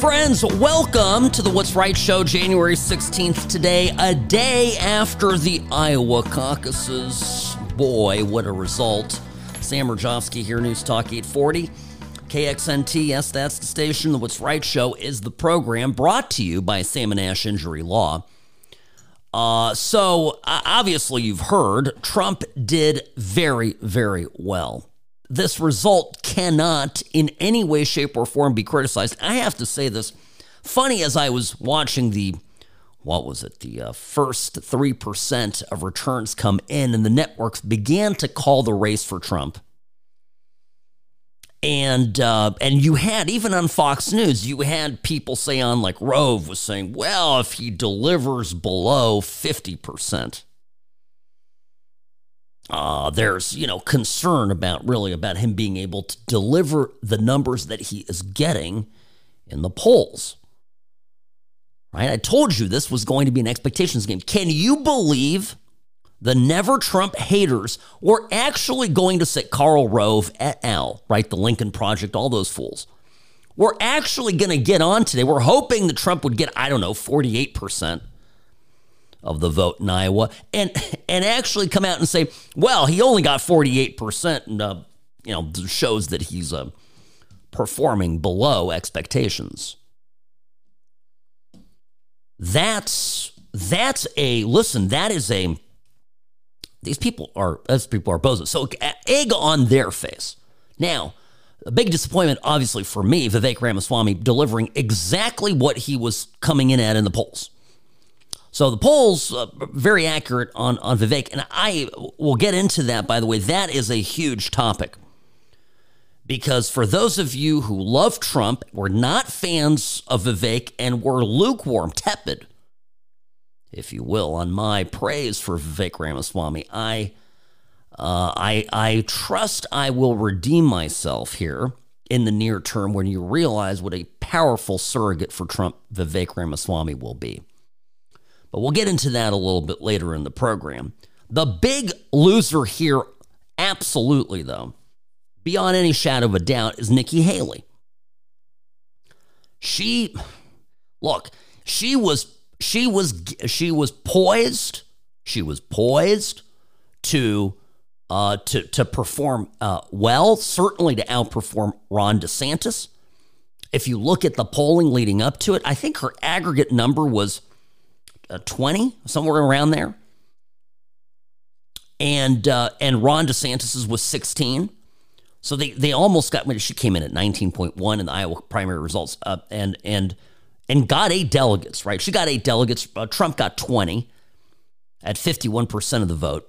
Friends, welcome to the What's Right Show, January 16th today, a day after the Iowa caucuses. Boy, what a result. Sam Mirejovsky here, News Talk 840. KXNT, yes, that's the station. The What's Right Show is the program brought to you by Sam and Ash Injury Law. Uh, so, uh, obviously, you've heard Trump did very, very well this result cannot in any way, shape, or form be criticized. I have to say this. Funny as I was watching the, what was it, the uh, first 3% of returns come in, and the networks began to call the race for Trump. And uh, and you had even on Fox News, you had people say on like Rove was saying, well, if he delivers below fifty percent, uh, there's you know concern about really about him being able to deliver the numbers that he is getting in the polls. Right? I told you this was going to be an expectations game. Can you believe the Never Trump haters were actually going to sit Karl Rove et al. Right? The Lincoln Project, all those fools. We're actually going to get on today. We're hoping that Trump would get, I don't know, 48% of the vote in Iowa and and actually come out and say, well, he only got 48% and uh, you know, shows that he's uh, performing below expectations. That's that's a listen, that is a these people are these people are bozos. So egg on their face. Now, a big disappointment, obviously, for me, Vivek Ramaswamy delivering exactly what he was coming in at in the polls. So the polls uh, very accurate on on Vivek, and I will get into that. By the way, that is a huge topic because for those of you who love Trump, were not fans of Vivek, and were lukewarm, tepid, if you will, on my praise for Vivek Ramaswamy, I. Uh, I I trust I will redeem myself here in the near term when you realize what a powerful surrogate for Trump Vivek Ramaswamy will be. But we'll get into that a little bit later in the program. The big loser here, absolutely, though, beyond any shadow of a doubt, is Nikki Haley. She, look, she was, she was, she was poised. She was poised to, uh, to, to perform uh, well, certainly to outperform Ron DeSantis. If you look at the polling leading up to it, I think her aggregate number was 20, somewhere around there. And uh, and Ron DeSantis's was 16. So they, they almost got, she came in at 19.1 in the Iowa primary results uh, and, and, and got eight delegates, right? She got eight delegates. Uh, Trump got 20 at 51% of the vote.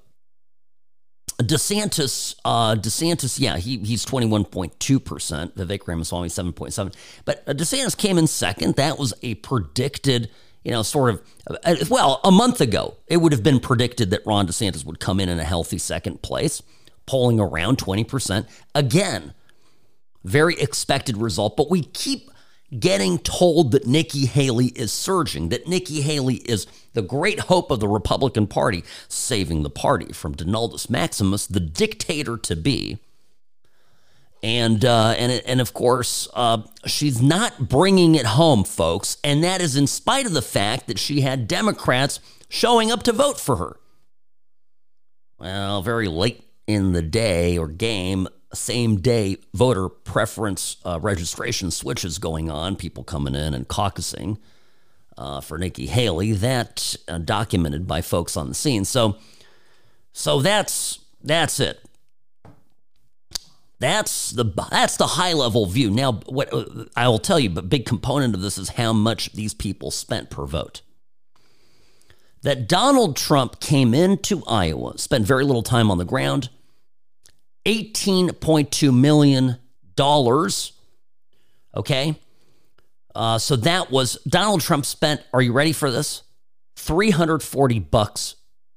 DeSantis, uh, DeSantis, yeah, he, he's 21.2%. Vivek Ramaswamy, 7.7. But uh, DeSantis came in second. That was a predicted you know, sort of, uh, well, a month ago, it would have been predicted that Ron DeSantis would come in in a healthy second place, polling around 20%. Again, very expected result, but we keep getting told that Nikki Haley is surging, that Nikki Haley is the great hope of the Republican Party, saving the party from Donaldus Maximus, the dictator to be and uh, and and of course uh, she's not bringing it home, folks, and that is in spite of the fact that she had Democrats showing up to vote for her. Well, very late in the day or game, same day voter preference uh, registration switches going on, people coming in and caucusing uh, for Nikki Haley. That uh, documented by folks on the scene. So, so that's that's it. That's the that's the high level view. Now, what I will tell you, but big component of this is how much these people spent per vote. That Donald Trump came into Iowa, spent very little time on the ground, $18.2 million. Okay. Uh, so that was Donald Trump spent, are you ready for this? 340 bucks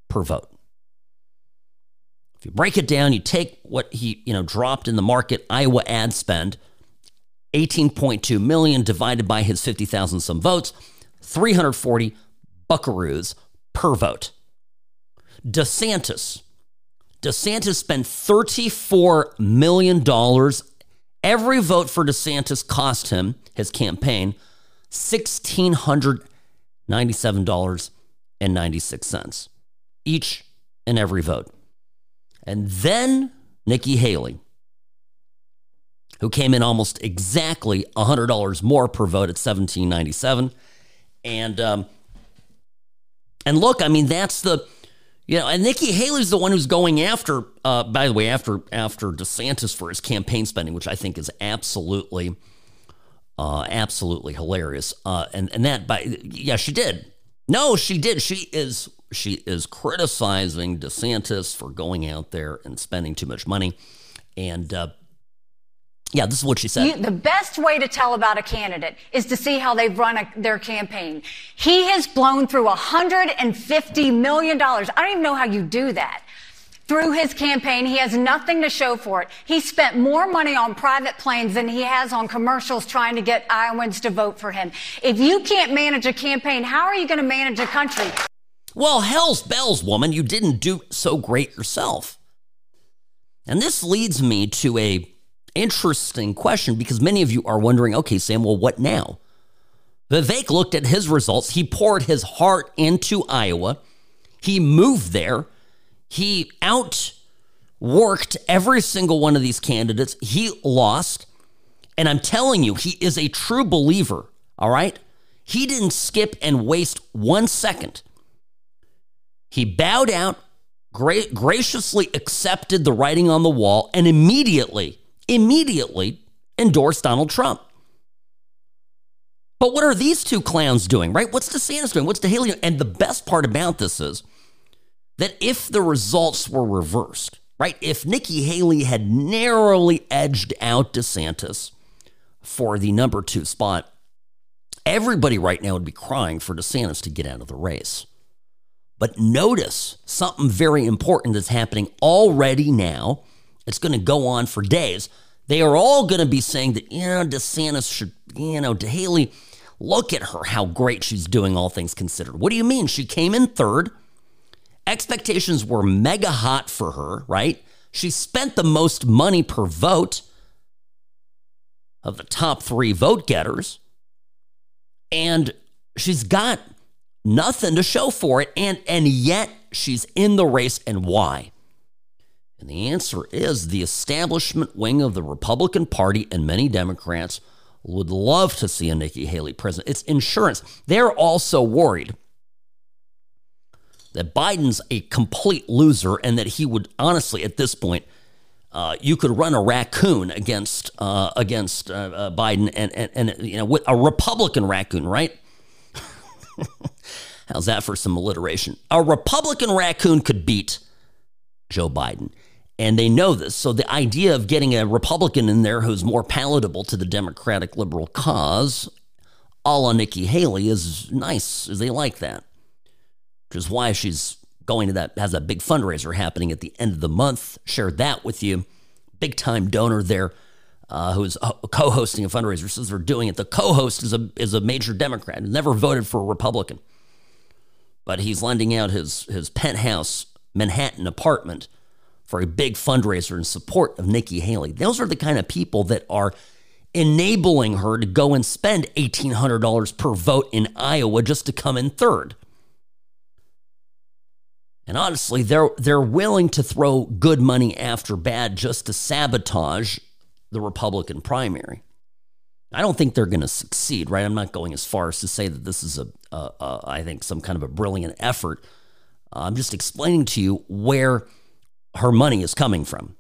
per vote. If you break it down, you take what he, you know, dropped in the market Iowa ad spend, 18.2 million divided by his 50,000 some votes, 340 buckaroos per vote. DeSantis, DeSantis spent $34 million. Every vote for DeSantis cost him, his campaign, $1,697.96 each and every vote. And then Nikki Haley, who came in almost exactly $100 more per vote at 1797 and um, and look, I mean that's the you know, and Nikki Haley's the one who's going after, uh, by the way, after after DeSantis for his campaign spending, which I think is absolutely, uh, absolutely hilarious. Uh, and and that by yeah, she did. No, she did. She is she is criticizing DeSantis for going out there and spending too much money, and uh, yeah, this is what she said. You, the best way to tell about a candidate is to see how they've run a, their campaign. He has blown through $150 million. I don't even know how you do that. Through his campaign, he has nothing to show for it. He spent more money on private planes than he has on commercials trying to get Iowans to vote for him. If you can't manage a campaign, how are you going to manage a country? Well, hell's bells, woman, you didn't do so great yourself. And this leads me to a interesting question because many of you are wondering okay, Sam, well, what now? Vivek looked at his results. He poured his heart into Iowa. He moved there. He outworked every single one of these candidates. He lost. And I'm telling you, he is a true believer. All right. He didn't skip and waste one second. He bowed out, gra- graciously accepted the writing on the wall, and immediately immediately endorsed Donald Trump. But what are these two clowns doing, right? What's DeSantis doing? What's DeHaley doing? And the best part about this is that if the results were reversed, right? If Nikki Haley had narrowly edged out DeSantis for the number two spot, everybody right now would be crying for DeSantis to get out of the race. But notice something very important that's happening already now it's going to go on for days. They are all going to be saying that, you know, DeSantis should, you know, Haley, look at her, how great she's doing, all things considered. What do you mean? She came in third. Expectations were mega hot for her, right? She spent the most money per vote of the top three vote getters. And she's got nothing to show for it. And, and yet she's in the race. And why? And the answer is the establishment wing of the Republican Party and many Democrats would love to see a Nikki Haley president. It's insurance. They're also worried that Biden's a complete loser and that he would honestly, at this point, uh, you could run a raccoon against uh, against uh, uh Biden and, and and you know with a Republican raccoon, right? How's that for some alliteration? A Republican raccoon could beat Joe Biden. And they know this. So the idea of getting a Republican in there who's more palatable to the Democratic liberal cause, a la Nikki Haley, is nice. They like that. Which is why she's going to that, has a big fundraiser happening at the end of the month. Shared that with you. Big time donor there. Uh, who's co-hosting a fundraiser says they're doing it. The co-host is a is a major Democrat, never voted for a Republican, but he's lending out his his penthouse Manhattan apartment for a big fundraiser in support of Nikki Haley. Those are the kind of people that are enabling her to go and spend $1,800 per vote in Iowa just to come in third. And honestly, they're, they're willing to throw good money after bad just to sabotage the Republican primary. I don't think they're going to succeed, right? I'm not going as far as to say that this is a, a, a I think, some kind of a brilliant effort. Uh, I'm just explaining to you where her money is coming from.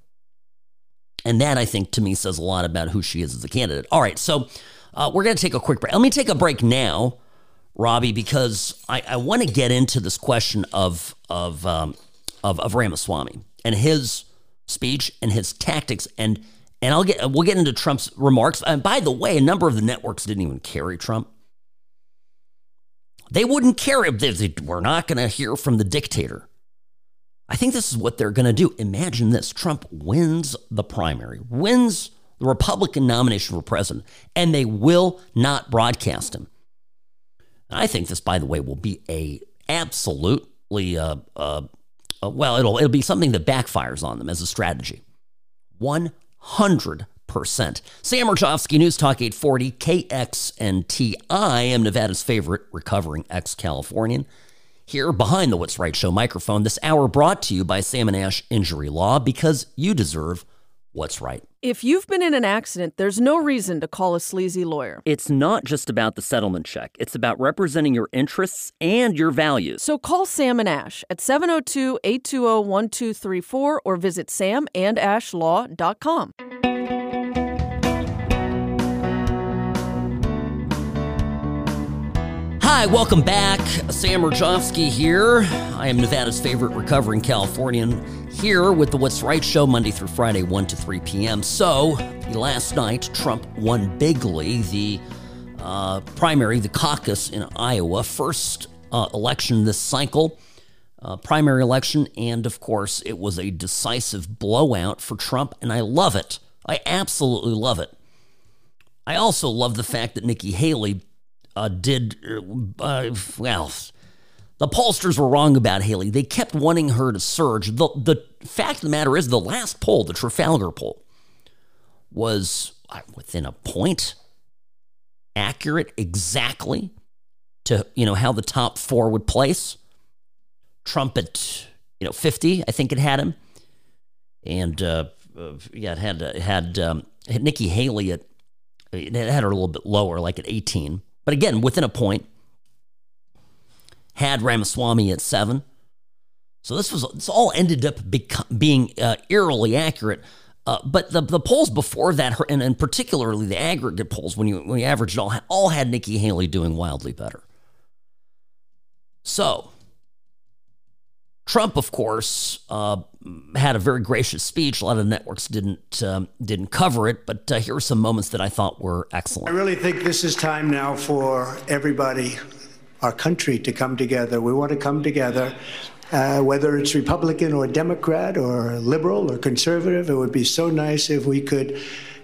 And that, I think, to me says a lot about who she is as a candidate. All right, so uh, we're going to take a quick break. Let me take a break now, Robbie, because I, I want to get into this question of of, um, of of Ramaswamy and his speech and his tactics and and I'll get we'll get into Trump's remarks. And by the way, a number of the networks didn't even carry Trump. They wouldn't care if they, we're not going to hear from the dictator. I think this is what they're going to do. Imagine this Trump wins the primary, wins the Republican nomination for president, and they will not broadcast him. I think this, by the way, will be a absolutely uh, uh, uh, well, it'll it'll be something that backfires on them as a strategy. One hundred percent. Sam Mirejovsky, News Talk 840, KXNT. I am Nevada's favorite recovering ex-Californian. Here behind the What's Right Show microphone, this hour brought to you by Sam and Ash Injury Law because you deserve what's right. If you've been in an accident, there's no reason to call a sleazy lawyer. It's not just about the settlement check, it's about representing your interests and your values. So call Sam and Ash at 702 820 1234 or visit samandashlaw.com. Hi, welcome back. Sam Mirejovsky here. I am Nevada's favorite recovering Californian here with the What's Right show Monday through Friday, 1 to 3 p.m. So, last night, Trump won bigly the uh, primary, the caucus in Iowa, first uh, election this cycle, uh, primary election, and of course, it was a decisive blowout for Trump, and I love it. I absolutely love it. I also love the fact that Nikki Haley uh, did, uh, well, the pollsters were wrong about Haley. They kept wanting her to surge. The, the fact of the matter is, the last poll, the Trafalgar poll, was uh, within a point accurate exactly to you know how the top four would place. Trump at you know 50, I think it had him, and uh, uh yeah, it had uh, had um, Nikki Haley at it had her a little bit lower, like at 18. But again, within a point, had Ramaswamy at seven. So this was this all ended up being uh, eerily accurate. Uh, but the, the polls before that, and, and particularly the aggregate polls, when you when you averaged it all, all had Nikki Haley doing wildly better. So Trump, of course, uh, had a very gracious speech. A lot of networks didn't um, didn't cover it, but uh, here are some moments that I thought were excellent. I really think this is time now for everybody, our country, to come together. We want to come together. Uh, whether it's Republican or Democrat or liberal or conservative, it would be so nice if we could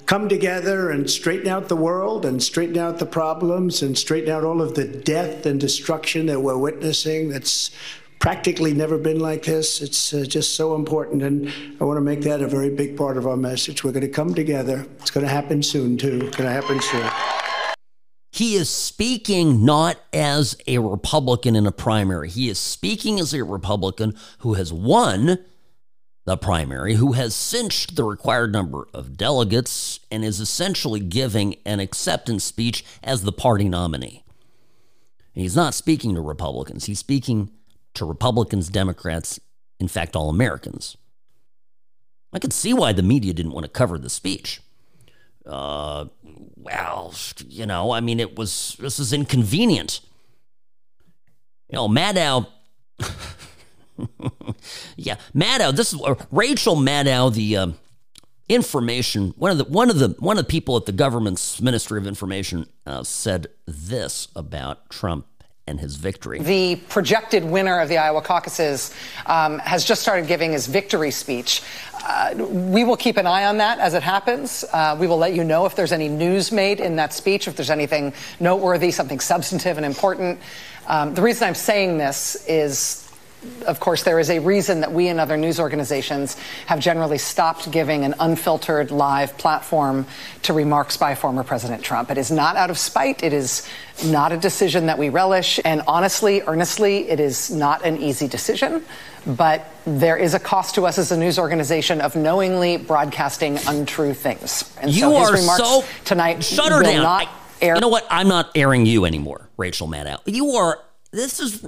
come together and straighten out the world and straighten out the problems and straighten out all of the death and destruction that we're witnessing that's practically never been like this. It's uh, just so important, and I want to make that a very big part of our message. We're going to come together. It's going to happen soon, too. It's going to happen soon. He is speaking not as a Republican in a primary. He is speaking as a Republican who has won the primary, who has cinched the required number of delegates, and is essentially giving an acceptance speech as the party nominee. he's not speaking to Republicans, he's speaking to Republicans, Democrats, in fact, all Americans. I could see why the media didn't want to cover the speech. Uh, well, you know, I mean, it was this is inconvenient. You know, Maddow. yeah, Maddow. This is uh, Rachel Maddow, the uh, information one of the one of the one of the people at the government's Ministry of Information uh, said this about Trump and his victory. The projected winner of the Iowa caucuses um, has just started giving his victory speech. Uh, we will keep an eye on that as it happens. Uh, we will let you know if there's any news made in that speech, if there's anything noteworthy, something substantive and important. Um, the reason I'm saying this is of course, there is a reason that we and other news organizations have generally stopped giving an unfiltered live platform to remarks by former President Trump. It is not out of spite. It is not a decision that we relish. And honestly, earnestly, it is not an easy decision. But there is a cost to us as a news organization of knowingly broadcasting untrue things. And you so his are remarks so tonight shut her down. Air- you know what? I'm not airing you anymore, Rachel Maddow. You are. This is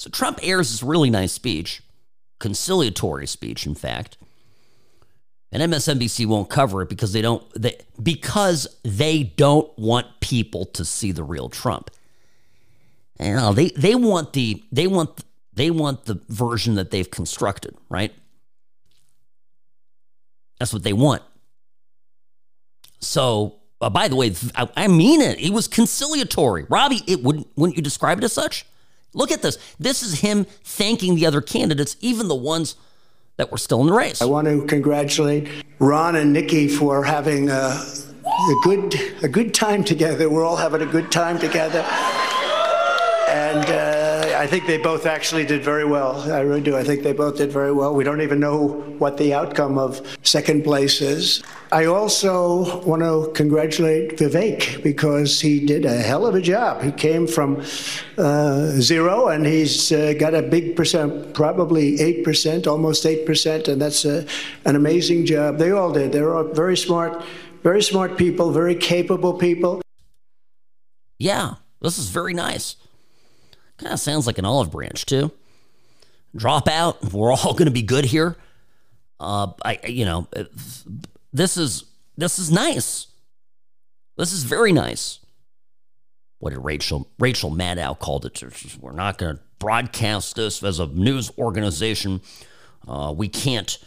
so Trump airs this really nice speech, conciliatory speech, in fact. And MSNBC won't cover it because they don't they, because they don't want people to see the real Trump. You know, they they want the they want they want the version that they've constructed, right? That's what they want. So, uh, by the way, I, I, mean it. It was conciliatory, Robbie. It wouldn't wouldn't you describe it as such? Look at this. This is him thanking the other candidates, even the ones that were still in the race. I want to congratulate Ron and Nikki for having a, a good a good time together. We're all having a good time together, and uh, I think they both actually did very well. I really do. I think they both did very well. We don't even know what the outcome of second place is. I also want to congratulate Vivek because he did a hell of a job. He came from uh, zero and he's uh, got a big percent, probably 8%, almost 8%, and that's a, an amazing job. They all did. They're all very smart, very smart people, very capable people. Yeah, this is very nice. Kind of sounds like an olive branch, too. Drop out. We're all going to be good here. Uh, I, you know, this is this is nice. This is very nice. What did Rachel Rachel Maddow called it? We're not going to broadcast this as a news organization. Uh, we can't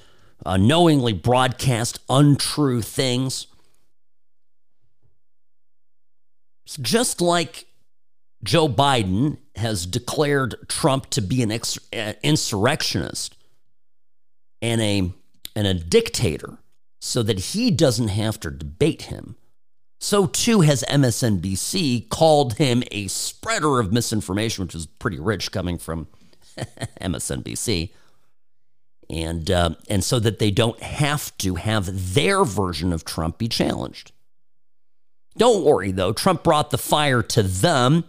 uh, knowingly broadcast untrue things. It's just like Joe Biden has declared Trump to be an uh, insurrectionist and a and a dictator so that he doesn't have to debate him. So too has MSNBC called him a spreader of misinformation, which is pretty rich coming from MSNBC. And, uh, and so that they don't have to have their version of Trump be challenged. Don't worry, though. Trump brought the fire to them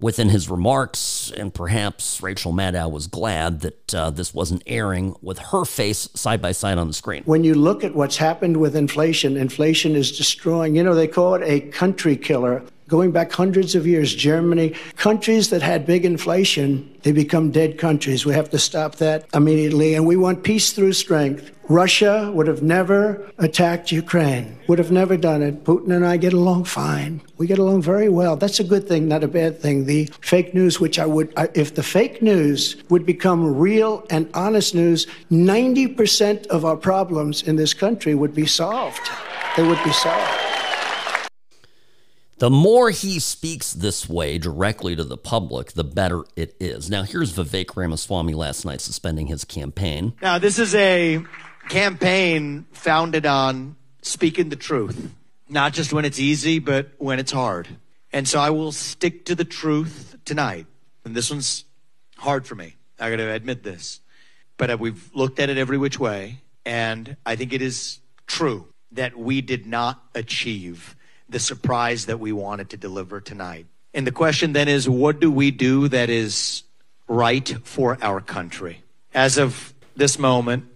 within his remarks, and perhaps Rachel Maddow was glad that uh, this wasn't airing with her face side by side on the screen. When you look at what's happened with inflation, inflation is destroying, you know, they call it a country killer. Going back hundreds of years, Germany, countries that had big inflation, they become dead countries. We have to stop that immediately. And we want peace through strength. Russia would have never attacked Ukraine, would have never done it. Putin and I get along fine. We get along very well. That's a good thing, not a bad thing. The fake news, which I would, if the fake news would become real and honest news, 90% of our problems in this country would be solved. They would be solved. The more he speaks this way directly to the public, the better it is. Now, here's Vivek Ramaswamy last night suspending his campaign. Now, this is a campaign founded on speaking the truth, not just when it's easy, but when it's hard. And so I will stick to the truth tonight. And this one's hard for me. I got to admit this. But uh, we've looked at it every which way. And I think it is true that we did not achieve the surprise that we wanted to deliver tonight. And the question then is what do we do that is right for our country? As of this moment,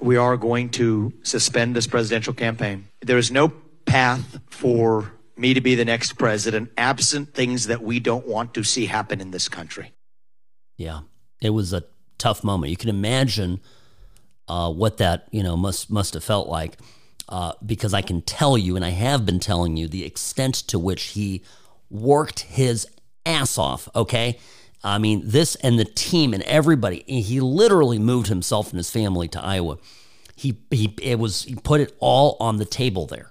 we are going to suspend this presidential campaign. There is no path for me to be the next president absent things that we don't want to see happen in this country. Yeah, it was a tough moment. You can imagine uh, what that you know must must have felt like, uh, because I can tell you, and I have been telling you, the extent to which he worked his ass off. Okay, I mean, this and the team and everybody, he literally moved himself and his family to Iowa. He, he, it was, he put it all on the table there.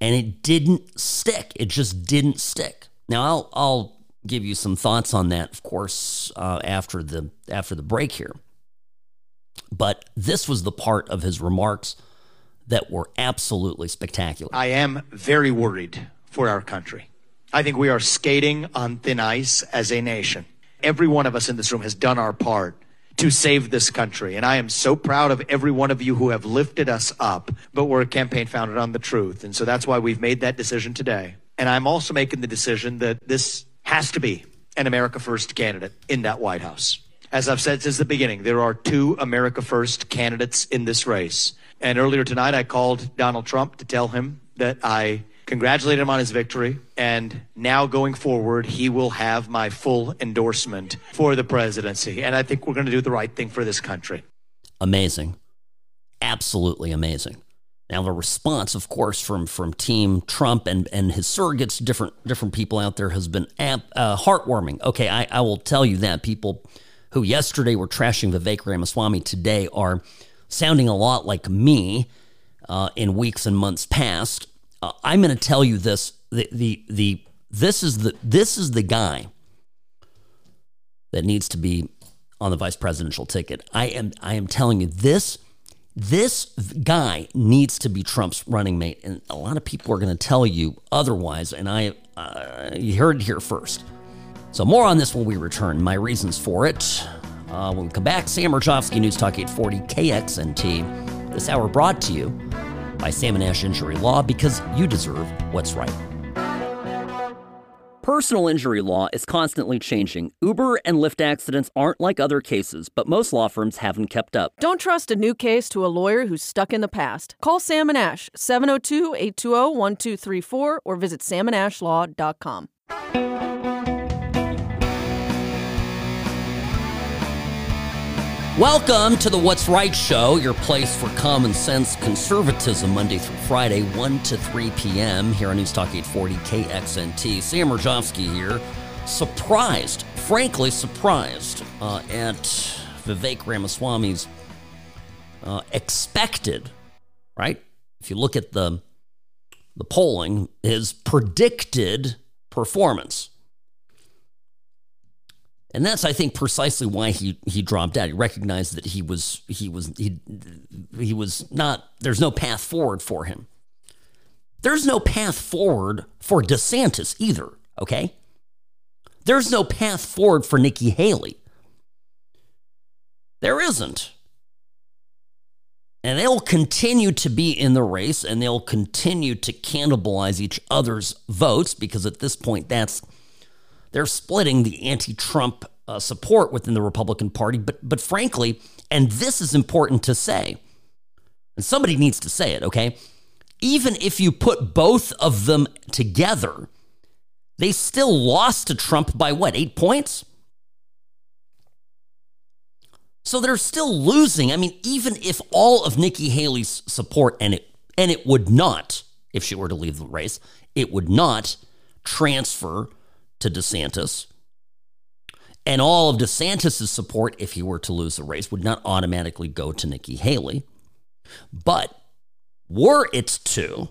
And it didn't stick. It just didn't stick. Now, I'll, I'll give you some thoughts on that, of course, uh, after the after the break here. But this was the part of his remarks that were absolutely spectacular. I am very worried for our country. I think we are skating on thin ice as a nation. Every one of us in this room has done our part to save this country. And I am so proud of every one of you who have lifted us up. But we're a campaign founded on the truth. And so that's why we've made that decision today. And I'm also making the decision that this has to be an America First candidate in that White House. As I've said since the beginning, there are two America First candidates in this race. And earlier tonight, I called Donald Trump to tell him that I congratulate him on his victory. And now going forward, he will have my full endorsement for the presidency. And I think we're going to do the right thing for this country. Amazing. Absolutely amazing. Now the response, of course, from from Team Trump and and his surrogates, different different people out there, has been uh, heartwarming. Okay, I, I will tell you that people who yesterday were trashing Vivek Ramaswamy today are sounding a lot like me uh, in weeks and months past uh, I'm going to tell you this: the the the this is the this is the guy that needs to be on the vice presidential ticket. I am I am telling you this this guy needs to be Trump's running mate, and a lot of people are going to tell you otherwise. And I uh, you heard it here first. So, more on this when we return. My reasons for it. Uh, when we come back, Sam Mirejovsky, News Talk 840 KXNT. This hour brought to you by Sam and Ash Injury Law because you deserve what's right. Personal injury law is constantly changing. Uber and Lyft accidents aren't like other cases, but most law firms haven't kept up. Don't trust a new case to a lawyer who's stuck in the past. Call Sam and Ash, 702 820 1234, or visit samandashlaw.com. Welcome to the What's Right Show, your place for common sense conservatism, Monday through Friday, 1 to 3 p.m. here on News Talk 840 KXNT. Sam Mirejovsky here. Surprised, frankly surprised, uh, at Vivek Ramaswamy's uh, expected, right? If you look at the the polling, his predicted performance and that's I think precisely why he he dropped out. He recognized that he was he was he he was not there's no path forward for him. There's no path forward for DeSantis either, okay? There's no path forward for Nikki Haley. There isn't. And they'll continue to be in the race and they'll continue to cannibalize each other's votes because at this point that's they're splitting the anti-Trump uh, support within the Republican Party. But but frankly, and this is important to say, and somebody needs to say it, okay? Even if you put both of them together, they still lost to Trump by what, eight points? So they're still losing. I mean, even if all of Nikki Haley's support, and it and it would not, if she were to leave the race, it would not transfer to DeSantis. And all of DeSantis' support, if he were to lose the race, would not automatically go to Nikki Haley. But were it to,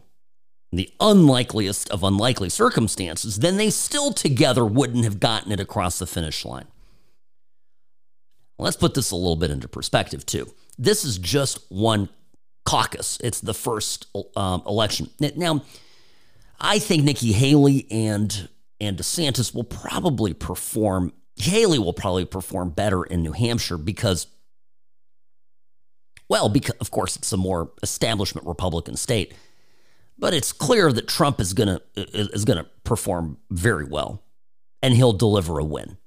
the unlikeliest of unlikely circumstances, then they still together wouldn't have gotten it across the finish line. Let's put this a little bit into perspective, too. This is just one caucus, it's the first um, election. Now, I think Nikki Haley and and DeSantis will probably perform, Haley will probably perform better in New Hampshire because, well, because of course it's a more establishment Republican state, but it's clear that Trump is gonna is gonna perform very well, and he'll deliver a win.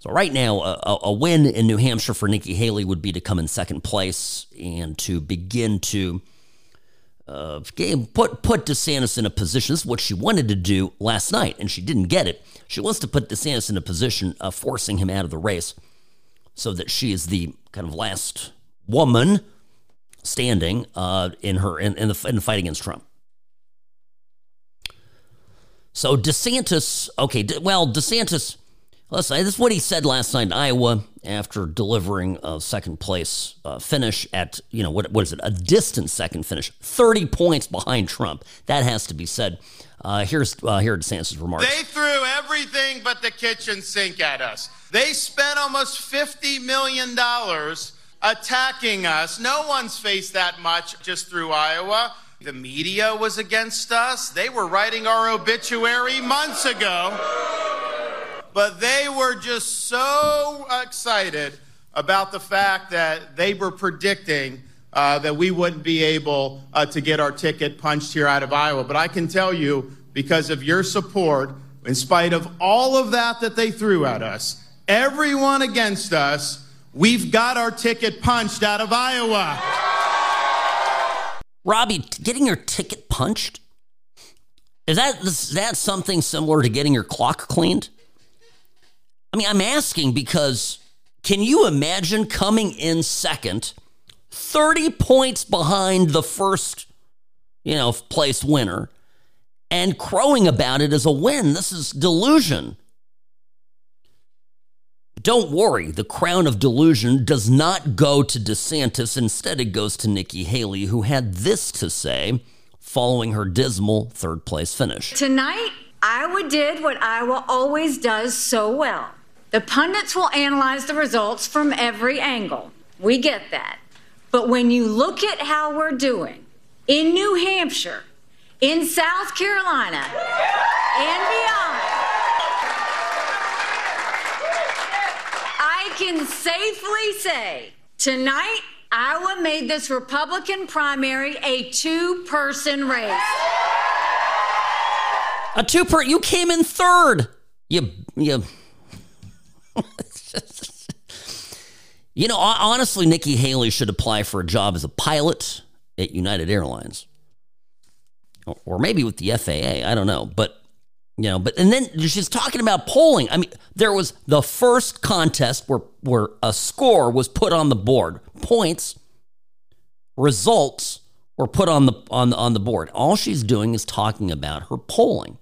So right now, a, a win in New Hampshire for Nikki Haley would be to come in second place and to begin to uh, put put DeSantis in a position. This is what she wanted to do last night, and she didn't get it. She wants to put DeSantis in a position of forcing him out of the race, so that she is the kind of last woman standing uh, in her in, in, the, in the fight against Trump. So DeSantis, okay, well DeSantis Listen, this is what he said last night in Iowa after delivering a second place uh, finish at, you know, what, what is it, a distant second finish, 30 points behind Trump. That has to be said. Uh, here's uh, here are DeSantis' remarks. They threw everything but the kitchen sink at us. They spent almost $50 million attacking us. No one's faced that much just through Iowa. The media was against us. They were writing our obituary months ago but they were just so excited about the fact that they were predicting uh, that we wouldn't be able uh, to get our ticket punched here out of Iowa. But I can tell you, because of your support, in spite of all of that that they threw at us, everyone against us, we've got our ticket punched out of Iowa. Robbie, getting your ticket punched? Is that, is that something similar to getting your clock cleaned? I mean, I'm asking because can you imagine coming in second, 30 points behind the first, you know, place winner and crowing about it as a win? This is delusion. Don't worry, the crown of delusion does not go to DeSantis. Instead, it goes to Nikki Haley, who had this to say following her dismal third place finish. Tonight, Iowa did what Iowa always does so well the pundits will analyze the results from every angle. We get that. But when you look at how we're doing in New Hampshire, in South Carolina, and beyond, I can safely say tonight, Iowa made this Republican primary a two person race. A two per you came in third. You you You know, honestly, Nikki Haley should apply for a job as a pilot at United Airlines. Or maybe with the FAA, I don't know. But you know, but and then she's talking about polling. I mean, there was the first contest where where a score was put on the board. Points, results were put on the on the, on the board. All she's doing is talking about her polling.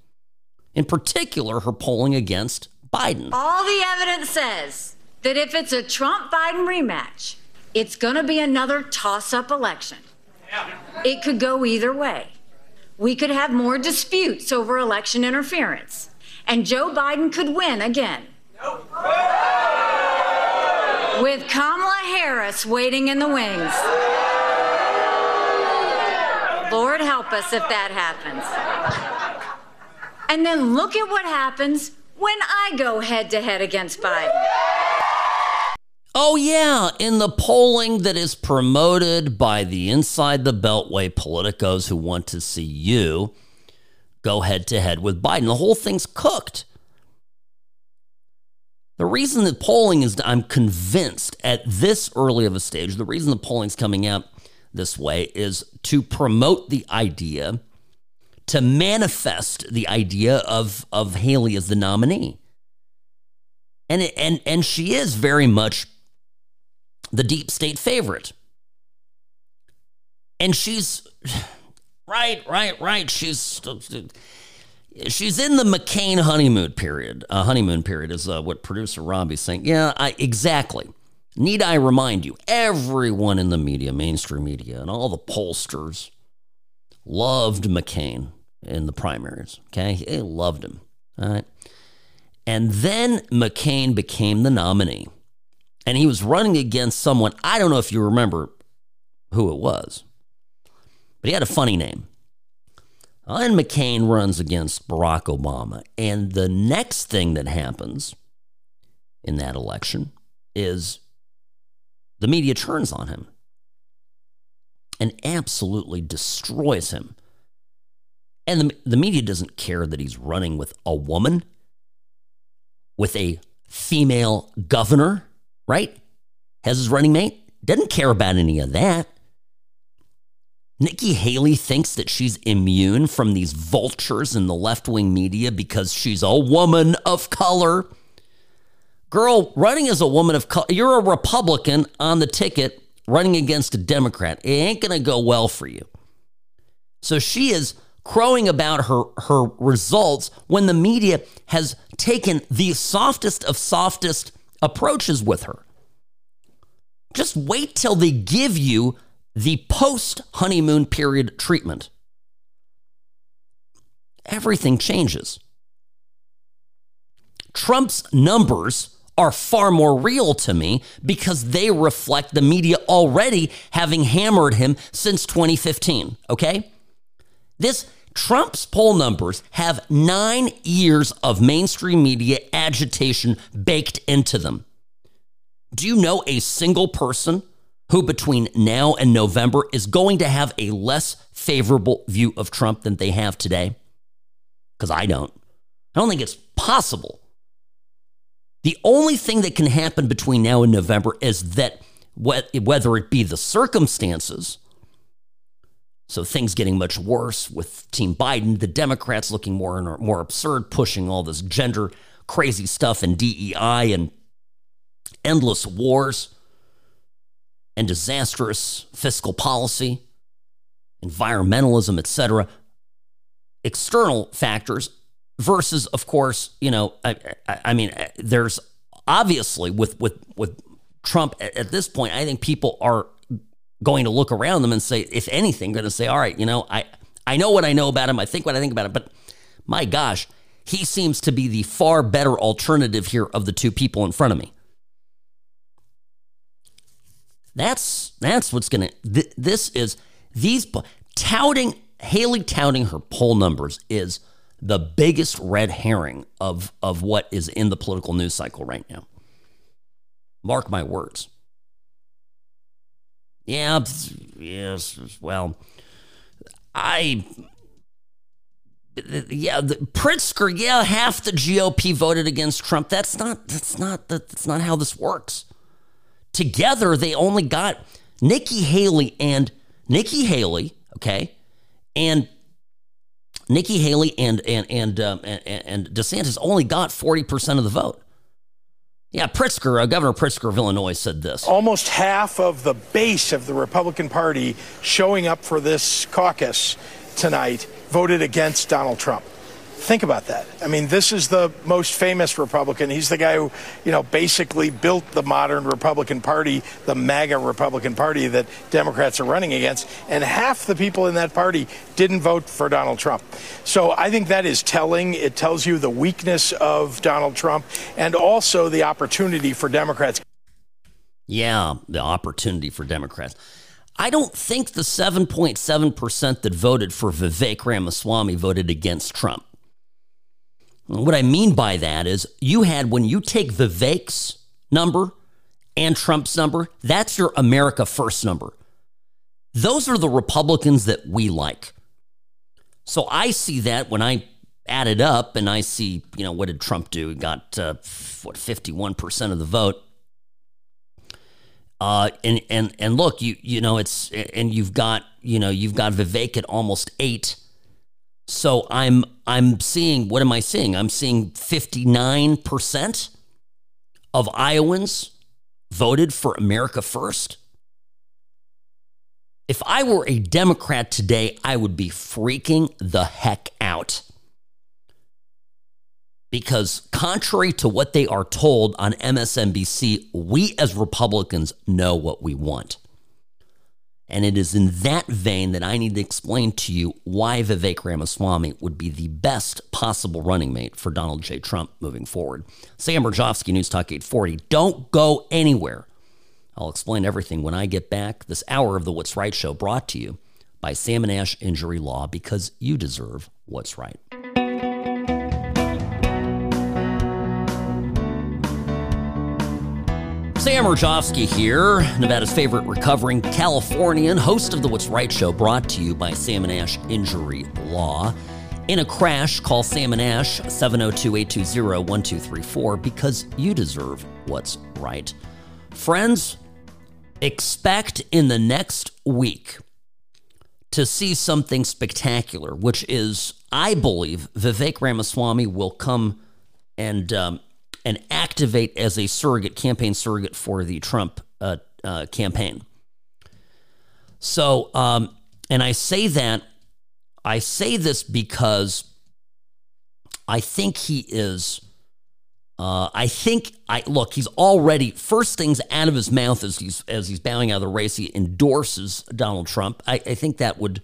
In particular, her polling against Biden. All the evidence says that if it's a Trump Biden rematch, it's going to be another toss up election. It could go either way. We could have more disputes over election interference, and Joe Biden could win again. With Kamala Harris waiting in the wings. Lord help us if that happens. And then look at what happens when I go head to head against Biden. Oh, yeah, in the polling that is promoted by the Inside the Beltway politicos who want to see you go head to head with Biden. The whole thing's cooked. The reason that polling is, I'm convinced at this early of a stage, the reason the polling's coming out this way is to promote the idea, to manifest the idea of, of Haley as the nominee. And, and, and she is very much the deep state favorite. And she's right, right, right. She's she's in the McCain honeymoon period. Uh, honeymoon period is uh, what producer Robbie's saying. Yeah, I, exactly. Need I remind you? Everyone in the media, mainstream media, and all the pollsters loved McCain in the primaries. Okay, they loved him. All right, and then McCain became the nominee and he was running against someone. I don't know if you remember who it was, but he had a funny name. And McCain runs against Barack Obama. And the next thing that happens in that election is the media turns on him and absolutely destroys him. And the, the media doesn't care that he's running with a woman, with a female governor right? Has his running mate. Doesn't care about any of that. Nikki Haley thinks that she's immune from these vultures in the left wing media because she's a woman of color. Girl, running as a woman of color, you're a Republican on the ticket running against a Democrat. It ain't going to go well for you. So she is crowing about her, her results when the media has taken the softest of softest approaches with her. Just wait till they give you the post honeymoon period treatment. Everything changes. Trump's numbers are far more real to me because they reflect the media already having hammered him since 2015. Okay? This Trump's poll numbers have nine years of mainstream media agitation baked into them. Do you know a single person who between now and November is going to have a less favorable view of Trump than they have today? Because I don't. I don't think it's possible. The only thing that can happen between now and November is that whether it be the circumstances so things getting much worse with Team Biden, the Democrats looking more and more absurd, pushing all this gender crazy stuff and DEI and endless wars and disastrous fiscal policy, environmentalism, etc. External factors versus, of course, you know, I, I, I mean, there's obviously with with with Trump at, at this point, I think people are going to look around them and say, if anything, going to say, all right, you know, I, I know what I know about him. I think what I think about him. But my gosh, he seems to be the far better alternative here of the two people in front of me. That's that's what's going to. Th- this is these touting Haley touting her poll numbers is the biggest red herring of of what is in the political news cycle right now. Mark my words. Yeah, yes, well, I yeah, the, Pritzker, yeah, half the GOP voted against Trump. That's not that's not that's not how this works. Together, they only got Nikki Haley and Nikki Haley, okay, and Nikki Haley and and and um, and, and DeSantis only got forty percent of the vote. Yeah, Pritzker, uh, Governor Pritzker of Illinois said this. Almost half of the base of the Republican Party showing up for this caucus tonight voted against Donald Trump. Think about that. I mean, this is the most famous Republican. He's the guy who, you know, basically built the modern Republican Party, the MAGA Republican Party that Democrats are running against. And half the people in that party didn't vote for Donald Trump. So I think that is telling. It tells you the weakness of Donald Trump and also the opportunity for Democrats. Yeah, the opportunity for Democrats. I don't think the 7.7% that voted for Vivek Ramaswamy voted against Trump. What I mean by that is you had, when you take Vivek's number and Trump's number, that's your America First number. Those are the Republicans that we like. So I see that when I add it up and I see, you know, what did Trump do? He got, uh, what, 51% of the vote. Uh, and and and look, you you know it's and you've got you know you've got Vivek at almost eight. So I'm I'm seeing what am I seeing? I'm seeing 59 percent of Iowans voted for America First. If I were a Democrat today, I would be freaking the heck out because contrary to what they are told on MSNBC, we as Republicans know what we want. And it is in that vein that I need to explain to you why Vivek Ramaswamy would be the best possible running mate for Donald J. Trump moving forward. Sam Mirejovsky, News Talk 840. Don't go anywhere. I'll explain everything when I get back. This hour of the What's Right show brought to you by Sam and Ash Injury Law because you deserve what's right. Sam Mirejovsky here, Nevada's favorite recovering Californian, host of the What's Right show, brought to you by Sam and Ash Injury Law. In a crash, call Sam and Ash 702 820 1234 because you deserve what's right. Friends, expect in the next week to see something spectacular, which is, I believe, Vivek Ramaswamy will come and um, and activate as a surrogate, campaign surrogate for the Trump uh, uh, campaign. So, um, and I say that, I say this because I think he is. Uh, I think I look. He's already first things out of his mouth as he's as he's bowing out of the race. He endorses Donald Trump. I, I think that would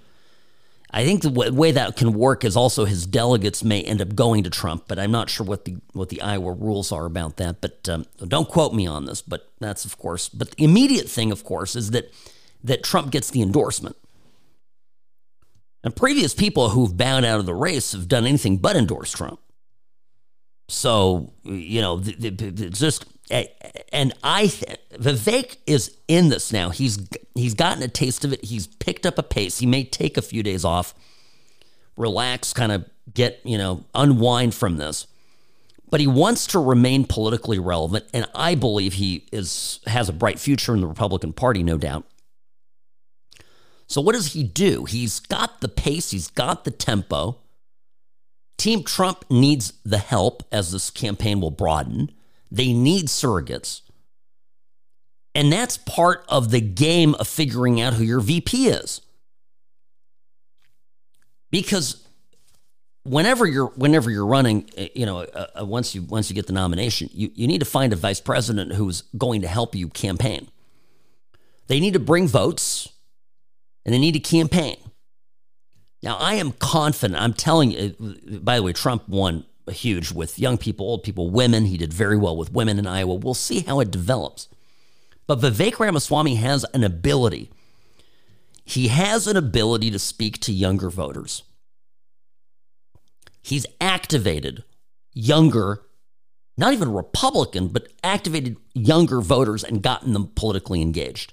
I think the way that can work is also his delegates may end up going to Trump, but I'm not sure what the what the Iowa rules are about that. But um, don't quote me on this. But that's of course. But the immediate thing, of course, is that that Trump gets the endorsement. And previous people who've bowed out of the race have done anything but endorse Trump. So you know, it's just and I Vivek is in this now. He's he's gotten a taste of it. He's picked up a pace. He may take a few days off, relax, kind of get you know unwind from this. But he wants to remain politically relevant, and I believe he is has a bright future in the Republican Party, no doubt. So what does he do? He's got the pace. He's got the tempo. Team Trump needs the help as this campaign will broaden. They need surrogates. And that's part of the game of figuring out who your VP is. Because whenever you're whenever you're running, eh, you know, uh, uh, once you once you get the nomination, you, you need to find a vice president who's going to help you campaign. They need to bring votes and they need to campaign. Now, I am confident. I'm telling you, by the way, Trump won huge with young people, old people, women. He did very well with women in Iowa. We'll see how it develops. But Vivek Ramaswamy has an ability. He has an ability to speak to younger voters. He's activated younger not even Republican, but activated younger voters and gotten them politically engaged.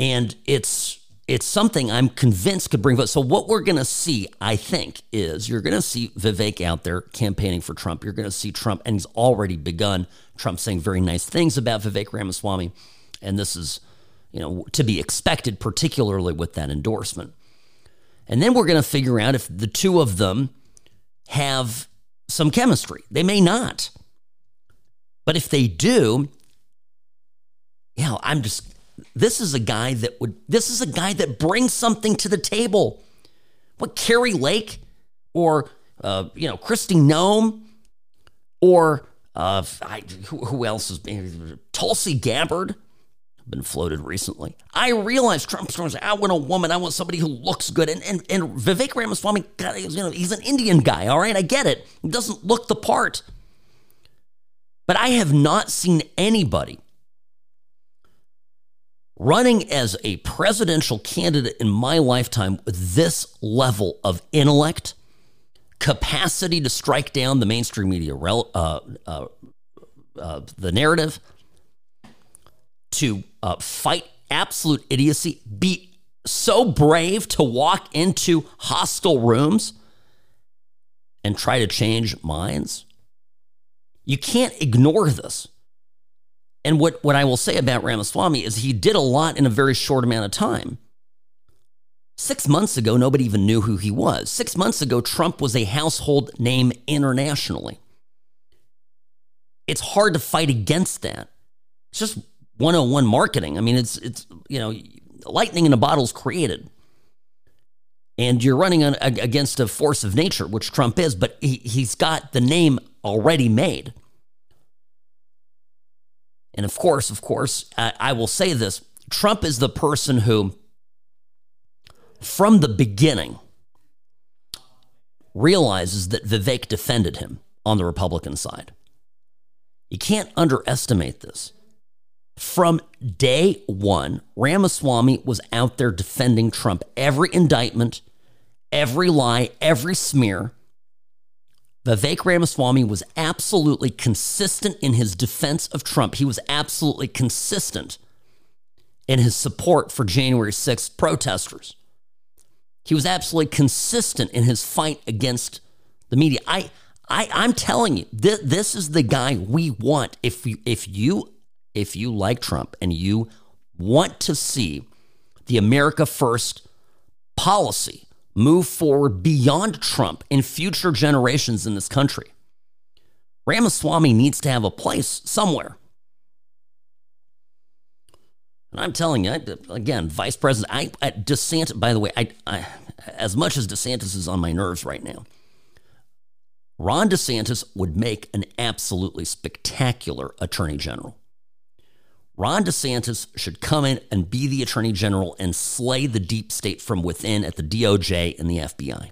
And it's it's something I'm convinced could bring votes. So what we're going to see, I think, is you're going to see Vivek out there campaigning for Trump. You're going to see Trump, and he's already begun. Trump saying very nice things about Vivek Ramaswamy, and this is, you know, to be expected, particularly with that endorsement. And then we're going to figure out if the two of them have some chemistry. They may not. But if they do, you know, I'm just, this is a guy that would, this is a guy that brings something to the table. What, Kari Lake or, uh, you know, Kristi Noem or uh, I, who, who else is, Tulsi Gabbard? been floated recently. I realize Trump's going to say, I want a woman, I want somebody who looks good. And, and, and Vivek Ramaswamy, God, you know, he's an Indian guy, all right? I get it. He doesn't look the part. But I have not seen anybody running as a presidential candidate in my lifetime with this level of intellect, capacity to strike down the mainstream media, uh, uh, uh, the narrative, to uh, fight absolute idiocy, be so brave to walk into hostile rooms and try to change minds. You can't ignore this. And what, what I will say about Ramaswamy is he did a lot in a very short amount of time. Six months ago, nobody even knew who he was. Six months ago, Trump was a household name internationally. It's hard to fight against that. It's just 101 marketing. I mean, it's it's you know, lightning in a bottle is created. And you're running against a force of nature, which Trump is, but he, he's got the name already made. And of course, of course, I, I will say this Trump is the person who, from the beginning, realizes that Vivek defended him on the Republican side. You can't underestimate this. From day one, Ramaswamy was out there defending Trump. Every indictment, every lie, every smear. Vivek Ramaswamy was absolutely consistent in his defense of Trump. He was absolutely consistent in his support for January 6th protesters. He was absolutely consistent in his fight against the media. I, I, I'm telling you, th- this is the guy we want. If you, if you if you like Trump and you want to see the America First policy move forward beyond Trump in future generations in this country, Ramaswamy needs to have a place somewhere. And I'm telling you, again, Vice President, I, I DeSantis, by the way, I, I, as much as DeSantis is on my nerves right now, Ron DeSantis would make an absolutely spectacular attorney general. Ron DeSantis should come in and be the attorney general and slay the deep state from within at the DOJ and the FBI.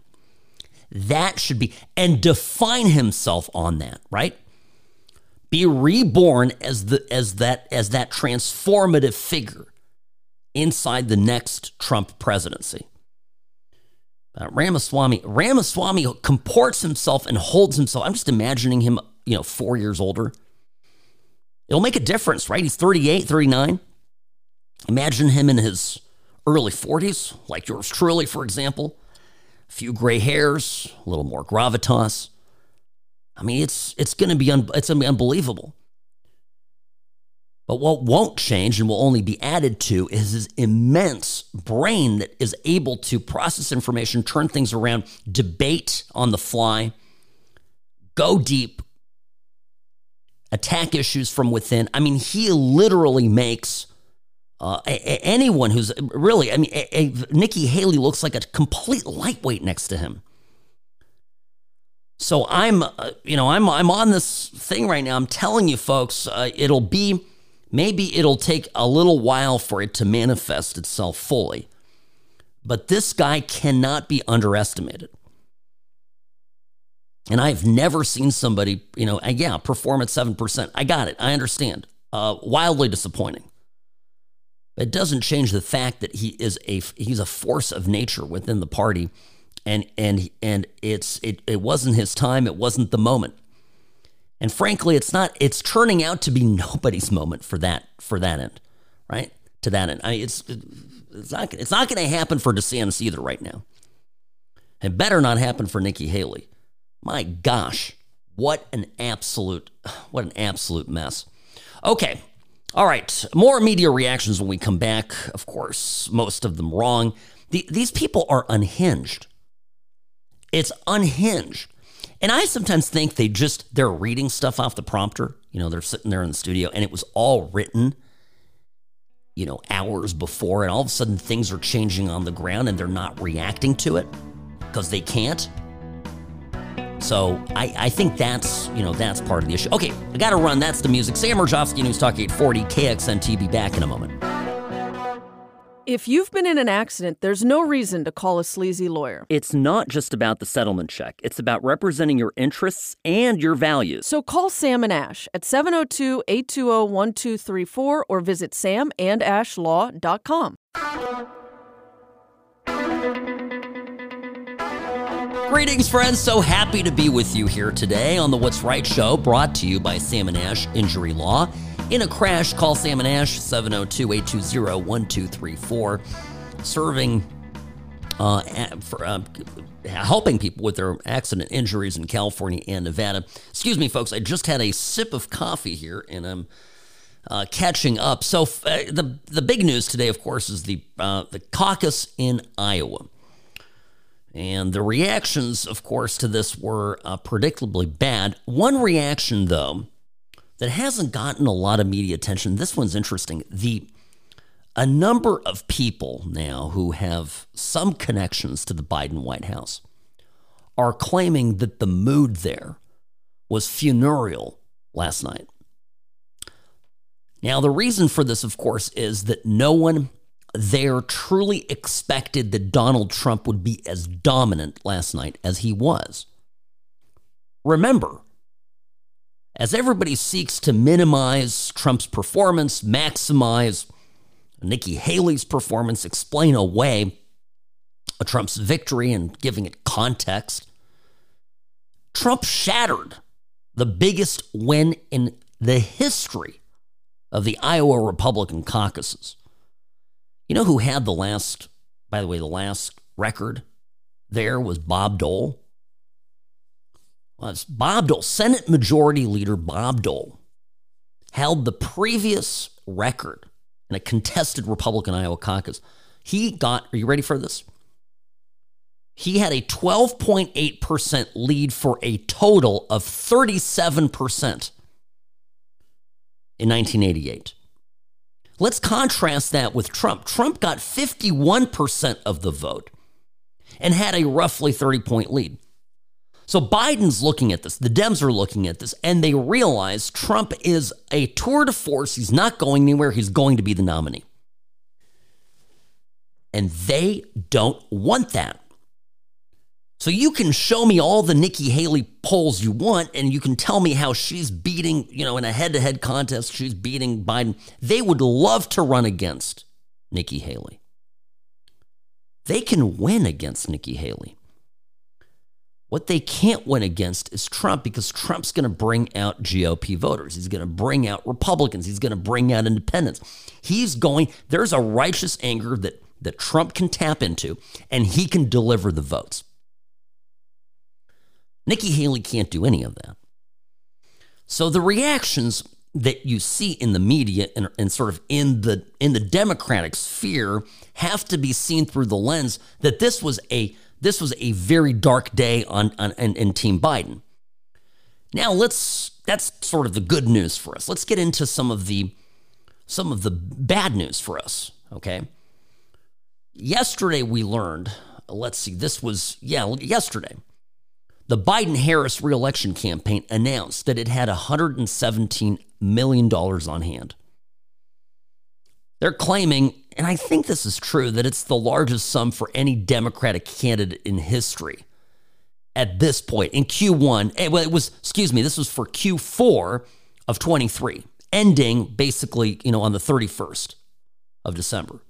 That should be, and define himself on that, right? Be reborn as the as that as that transformative figure inside the next Trump presidency. Uh, Ramaswamy Ramaswamy comports himself and holds himself. I'm just imagining him, you know, four years older It'll make a difference, right? He's 38, 39. Imagine him in his early 40s, like yours truly, for example. A few gray hairs, a little more gravitas. I mean, it's it's going to be un, it's going to be unbelievable. But what won't change and will only be added to is his immense brain that is able to process information, turn things around, debate on the fly, go deep, attack issues from within. I mean, he literally makes uh, a, a, anyone who's really, I mean, a, Nikki Haley looks like a complete lightweight next to him. So I'm, uh, you know, I'm I'm on this thing right now. I'm telling you, folks, uh, it'll be maybe it'll take a little while for it to manifest itself fully, but this guy cannot be underestimated. And I've never seen somebody, you know, yeah, perform at 7%. I got it. I understand. Uh, wildly disappointing. It doesn't change the fact that he is a he's a force of nature within the party, and and and it's it it wasn't his time. It wasn't the moment, And frankly, it's not. It's turning out to be nobody's moment for that for that end, right? To that end, I mean, it's it's not it's not going to happen for DeSantis either right now. It better not happen for Nikki Haley. My gosh, what an absolute what an absolute mess. Okay. All right. More media reactions when we come back. Of course, most of them wrong. The, these people are unhinged. It's unhinged. And I sometimes think they just they're reading stuff off the prompter. You know, they're sitting there in the studio and it was all written, you know, hours before, and all of a sudden things are changing on the ground and they're not reacting to it because they can't. So I, I think that's, you know, that's part of the issue. Okay, I got to run. That's the music. Sam Mirejovsky, News Talk 840, KXN TV. Back in a moment. If you've been in an accident, there's no reason to call a sleazy lawyer. It's not just about the settlement check. It's about representing your interests and your values. So call Sam and Ash at 702 820 1234 or visit samandashlaw.com. Greetings, friends. So happy to be with you here today on the What's Right show, brought to you by Sam and Ash Injury Law. In a crash, call Sam and Ash 702 820 1234. Serving, uh, for, uh, helping people with their accident injuries in California and Nevada. Excuse me, folks. I just had a sip of coffee here and I'm. Uh, catching up. So uh, the the big news today, of course, is the uh, the caucus in Iowa. And the reactions, of course, to this were uh, predictably bad. One reaction, though, that hasn't gotten a lot of media attention. This one's interesting. The a number of people now who have some connections to the Biden White House are claiming that the mood there was funereal last night. Now, the reason for this, of course, is that no one there truly expected that Donald Trump would be as dominant last night as he was. Remember, as everybody seeks to minimize Trump's performance, maximize Nikki Haley's performance, explain away Trump's victory and giving it context, Trump shattered the biggest win in the history of the Iowa Republican caucuses. You know who had the last, by the way, the last record there was Bob Dole. Well, Bob Dole, Senate Majority Leader Bob Dole, held the previous record in a contested Republican Iowa caucus. He got, are you ready for this? He had a 12.8% lead for a total of 37% in 1988. Let's contrast that with Trump. Trump got 51% of the vote and had a roughly 30 point lead. So Biden's looking at this, the Dems are looking at this, and they realize Trump is a tour de force. He's not going anywhere, he's going to be the nominee. And they don't want that. So you can show me all the Nikki Haley polls you want, and you can tell me how she's beating, you know, in a head to head contest, she's beating Biden. They would love to run against Nikki Haley. They can win against Nikki Haley. What they can't win against is Trump because Trump's going to bring out GOP voters. He's going to bring out Republicans. He's going to bring out independents. He's going, there's a righteous anger that, that Trump can tap into, and he can deliver the votes. Nikki Haley can't do any of that. So the reactions that you see in the media and, and, sort of in the in the Democratic sphere have to be seen through the lens that this was a this was a very dark day on, on in, Team Biden. Now let's that's sort of the good news for us. Let's get into some of the some of the bad news for us. Okay. Yesterday we learned. Let's see. This was yeah yesterday the Biden Harris reelection campaign announced that it had $117 million on hand. They're claiming, and I think this is true, that it's the largest sum for any Democratic candidate in history at this point in Q1. Eh, it was, excuse me, this was for Q4 of 23, ending basically, you know, on the 31st of December.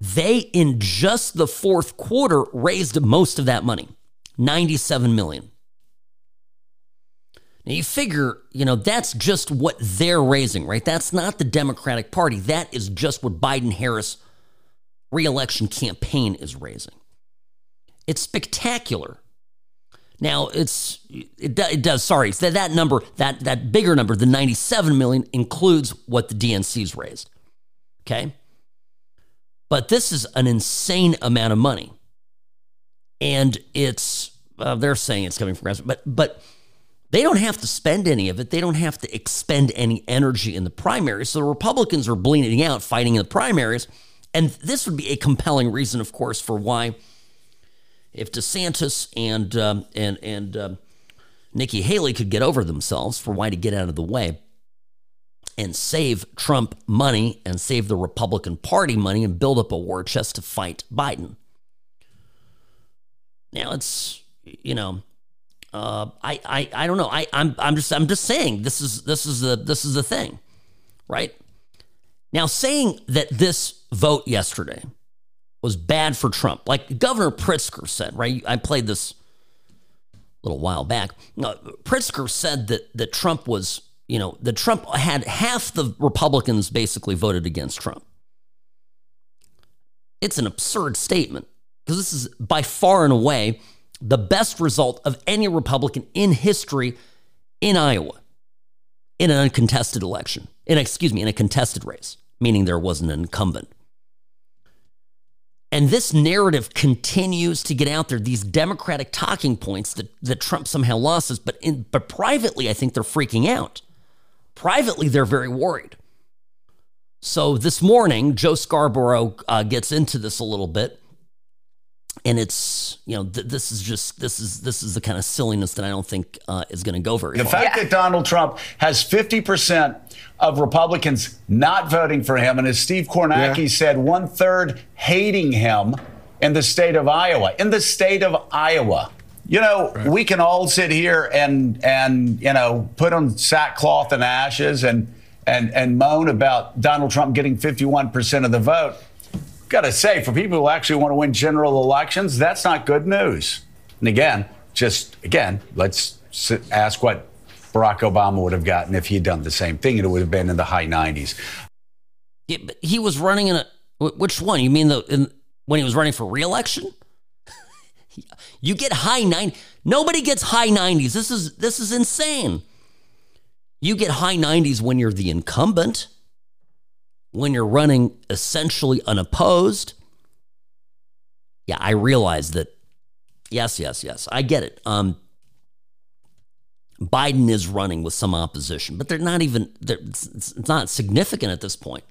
They, in just the fourth quarter, raised most of that money 97 million. Now you figure, you know, that's just what they're raising, right? That's not the Democratic Party. That is just what Biden Harris reelection campaign is raising. It's spectacular. Now it's it, it does sorry that that number that that bigger number the 97 million includes what the DNC's raised. Okay? But this is an insane amount of money. And it's uh, they're saying it's coming from progressive, but but they don't have to spend any of it. They don't have to expend any energy in the primaries. So the Republicans are bleeding out fighting in the primaries. And this would be a compelling reason, of course, for why if DeSantis and um, and and um, Nikki Haley could get over themselves for why to get out of the way and save Trump money and save the Republican Party money and build up a war chest to fight Biden. Now it's you know uh, I, I I don't know I I'm I'm just I'm just saying this is this is the this is the thing, right? Now saying that this vote yesterday was bad for Trump, like Governor Pritzker said, right? I played this a little while back. Pritzker said that that Trump was you know the Trump had half the Republicans basically voted against Trump. It's an absurd statement because this is by far and away the best result of any Republican in history in Iowa in an uncontested election. In excuse me, in a contested race, meaning there wasn't an incumbent. And this narrative continues to get out there, these Democratic talking points that, that Trump somehow loses, but in, but privately, I think they're freaking out. Privately, they're very worried. So this morning, Joe Scarborough uh, gets into this a little bit and it's you know th- this is just this is this is the kind of silliness that I don't think uh, is going to go very the far. The fact yeah. that Donald Trump has 50% of Republicans not voting for him, and as Steve Kornacki yeah. said, one third hating him in the state of Iowa. In the state of Iowa. You know, right. we can all sit here and and you know put on sackcloth and ashes and and and moan about Donald Trump getting 51% of the vote got to say, for people who actually want to win general elections, that's not good news. And again, just again, let's ask what Barack Obama would have gotten if he'd done the same thing. And it would have been in the high 90s. Yeah, he was running in a which one? You mean the in, when he was running for reelection? You get high 90. Nobody gets high 90s. This is this is insane. You get high 90s when you're the incumbent when you're running essentially unopposed, yeah, I realize that. Yes, yes, yes. I get it. Um, Biden is running with some opposition, but they're not even, they're, it's not significant at this point.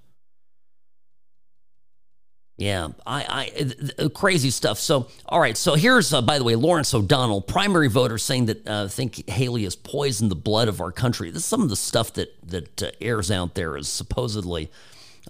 Yeah, I, I, crazy stuff. So, all right. So here's, uh, by the way, Lawrence O'Donnell, primary voter, saying that uh, think Haley has poisoned the blood of our country. This is some of the stuff that that uh, airs out there is supposedly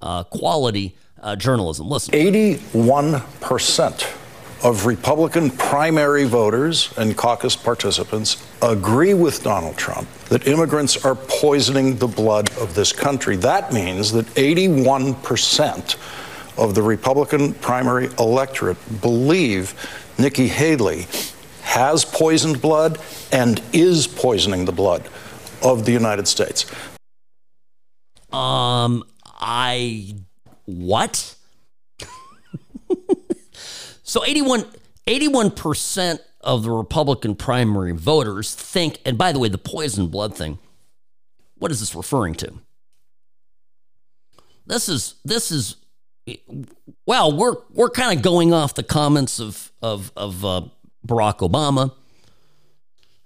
uh, quality uh, journalism. Listen 81% of Republican primary voters and caucus participants agree with Donald Trump that immigrants are poisoning the blood of this country. That means that 81% of the Republican primary electorate believe Nikki Haley has poisoned blood and is poisoning the blood of the United States. Um, I what? so 81 81% of the Republican primary voters think and by the way the poison blood thing what is this referring to? This is this is well, we're we're kind of going off the comments of of of uh, Barack Obama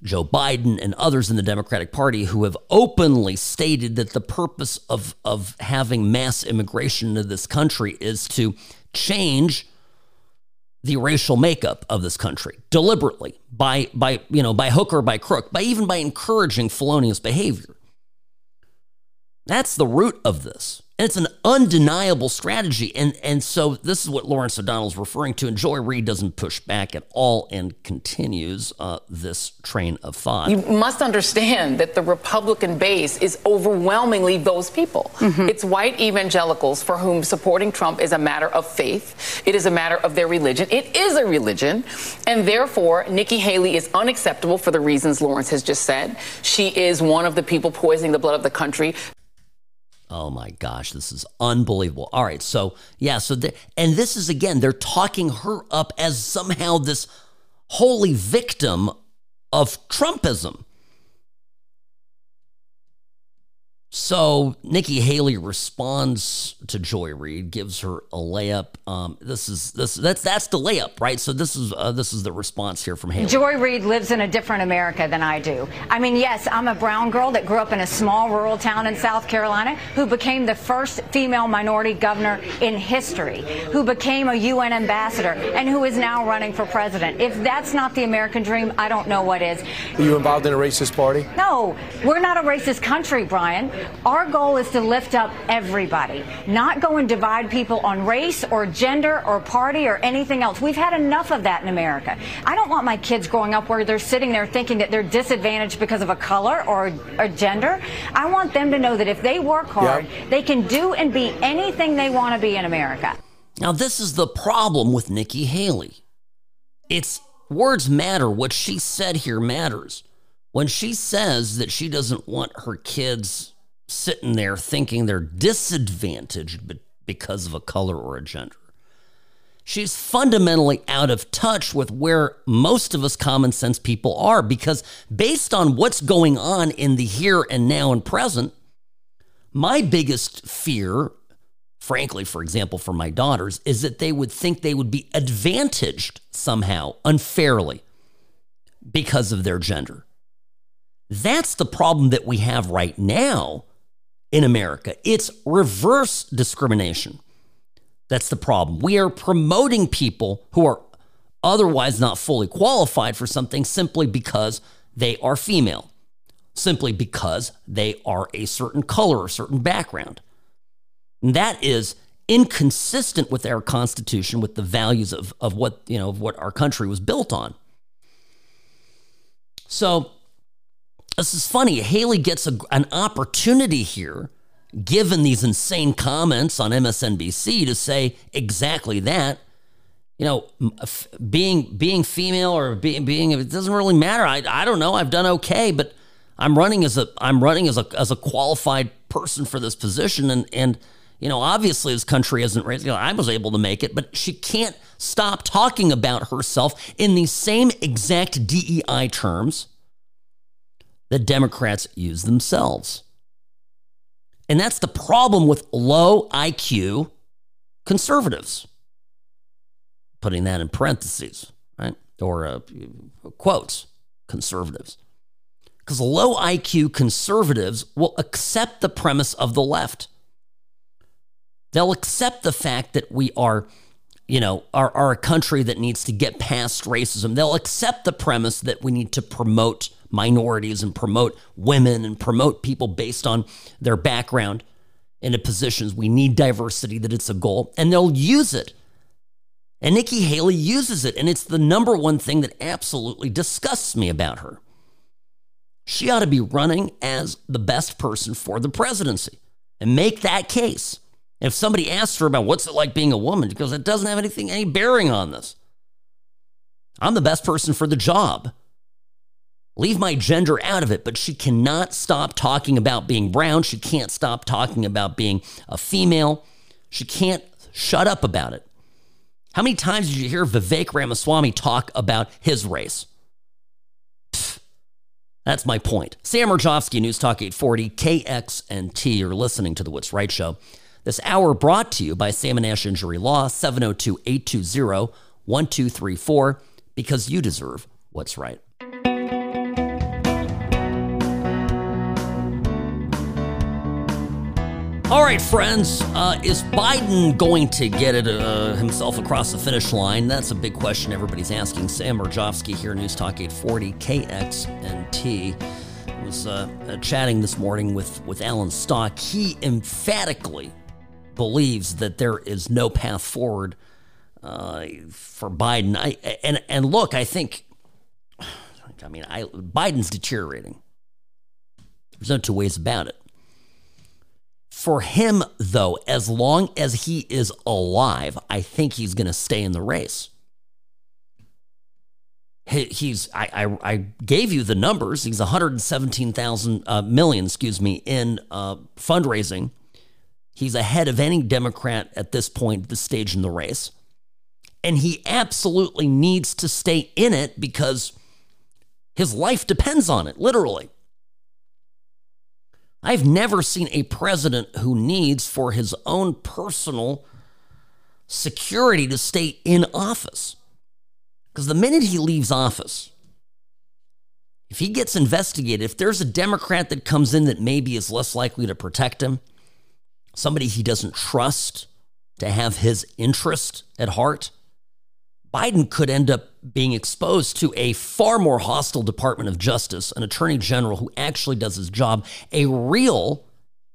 Joe Biden and others in the Democratic Party who have openly stated that the purpose of, of having mass immigration into this country is to change the racial makeup of this country deliberately by by you know by hook or by crook by even by encouraging felonious behavior. That's the root of this And it's an undeniable strategy. And, and so this is what Lawrence O'Donnell is referring to. And Joy Reid doesn't push back at all and continues uh, this train of thought. You must understand that the Republican base is overwhelmingly those people. Mm-hmm. It's white evangelicals for whom supporting Trump is a matter of faith, it is a matter of their religion. It is a religion. And therefore, Nikki Haley is unacceptable for the reasons Lawrence has just said. She is one of the people poisoning the blood of the country. Oh my gosh, this is unbelievable. All right, so yeah, so the, and this is again, they're talking her up as somehow this holy victim of Trumpism. So Nikki Haley responds to Joy Reid, gives her a layup. Um, this is this that's that's the layup, right? So this is uh, this is the response here from Haley. Joy Reid lives in a different America than I do. I mean, yes, I'm a brown girl that grew up in a small rural town in South Carolina, who became the first female minority governor in history, who became a UN ambassador, and who is now running for president. If that's not the American dream, I don't know what is. Are you involved in a racist party? No, we're not a racist country, Brian. Our goal is to lift up everybody, not go and divide people on race or gender or party or anything else. We've had enough of that in America. I don't want my kids growing up where they're sitting there thinking that they're disadvantaged because of a color or a gender. I want them to know that if they work hard, yep. they can do and be anything they want to be in America. Now, this is the problem with Nikki Haley. It's words matter. What she said here matters. When she says that she doesn't want her kids sitting there thinking they're disadvantaged because of a color or a gender. She's fundamentally out of touch with where most of us common sense people are because, based on what's going on in the here and now and present, my biggest fear, frankly, for example, for my daughters, is that they would think they would be advantaged somehow unfairly because of their gender. That's the problem that we have right now in America. It's reverse discrimination. That's the problem. We are promoting people who are otherwise not fully qualified for something simply because they are female, simply because they are a certain color or certain background. And that is inconsistent with our Constitution, with the values of, of what you know of what our country was built on. So this is funny. Haley gets a, an opportunity here, given these insane comments on MSNBC, to say exactly that. You know, being being female or being being it doesn't really matter. I, I don't know. I've done okay, but I'm running as a I'm running as a as a qualified person for this position, and and you know, obviously this country isn't raised. You know, I was able to make it, but she can't stop talking about herself in the same exact DEI terms that Democrats use themselves. And that's the problem with low IQ conservatives. Putting that in parentheses, right? Or uh, quotes, conservatives. Because low IQ conservatives will accept the premise of the left. They'll accept the fact that we are, you know, are, are a country that needs to get past racism. They'll accept the premise that we need to promote minorities and promote women and promote people based on their background into positions. We need diversity, that it's a goal, and they'll use it. And Nikki Haley uses it, and it's the number one thing that absolutely disgusts me about her. She ought to be running as the best person for the presidency and make that case. If somebody asks her about what's it like being a woman, goes, it doesn't have anything, any bearing on this. I'm the best person for the job. Leave my gender out of it, but she cannot stop talking about being brown. She can't stop talking about being a female. She can't shut up about it. How many times did you hear Vivek Ramaswamy talk about his race? That's my point. Sam Mirejovsky, News Talk 840, KXNT. You're listening to The What's Right Show. This hour brought to you by Sam and Ash Injury Law, 702 820 1234, because you deserve what's right. All right, friends, uh, is Biden going to get it uh, himself across the finish line? That's a big question everybody's asking. Sam Mirejovsky here, News Talk 840 KXNT. Was uh, uh, chatting this morning with, with Alan Stock. He emphatically believes that there is no path forward uh, for Biden. I, and and look, I think, I mean, I, Biden's deteriorating. There's no two ways about it. For him, though, as long as he is alive, I think he's going to stay in the race. He, he's I, I, I gave you the numbers. He's 117,000 uh, million, excuse me, in uh, fundraising. He's ahead of any Democrat at this point, this stage in the race. And he absolutely needs to stay in it because his life depends on it, literally. I've never seen a president who needs for his own personal security to stay in office. Because the minute he leaves office, if he gets investigated, if there's a Democrat that comes in that maybe is less likely to protect him, somebody he doesn't trust to have his interest at heart, Biden could end up being exposed to a far more hostile Department of Justice, an attorney general who actually does his job, a real,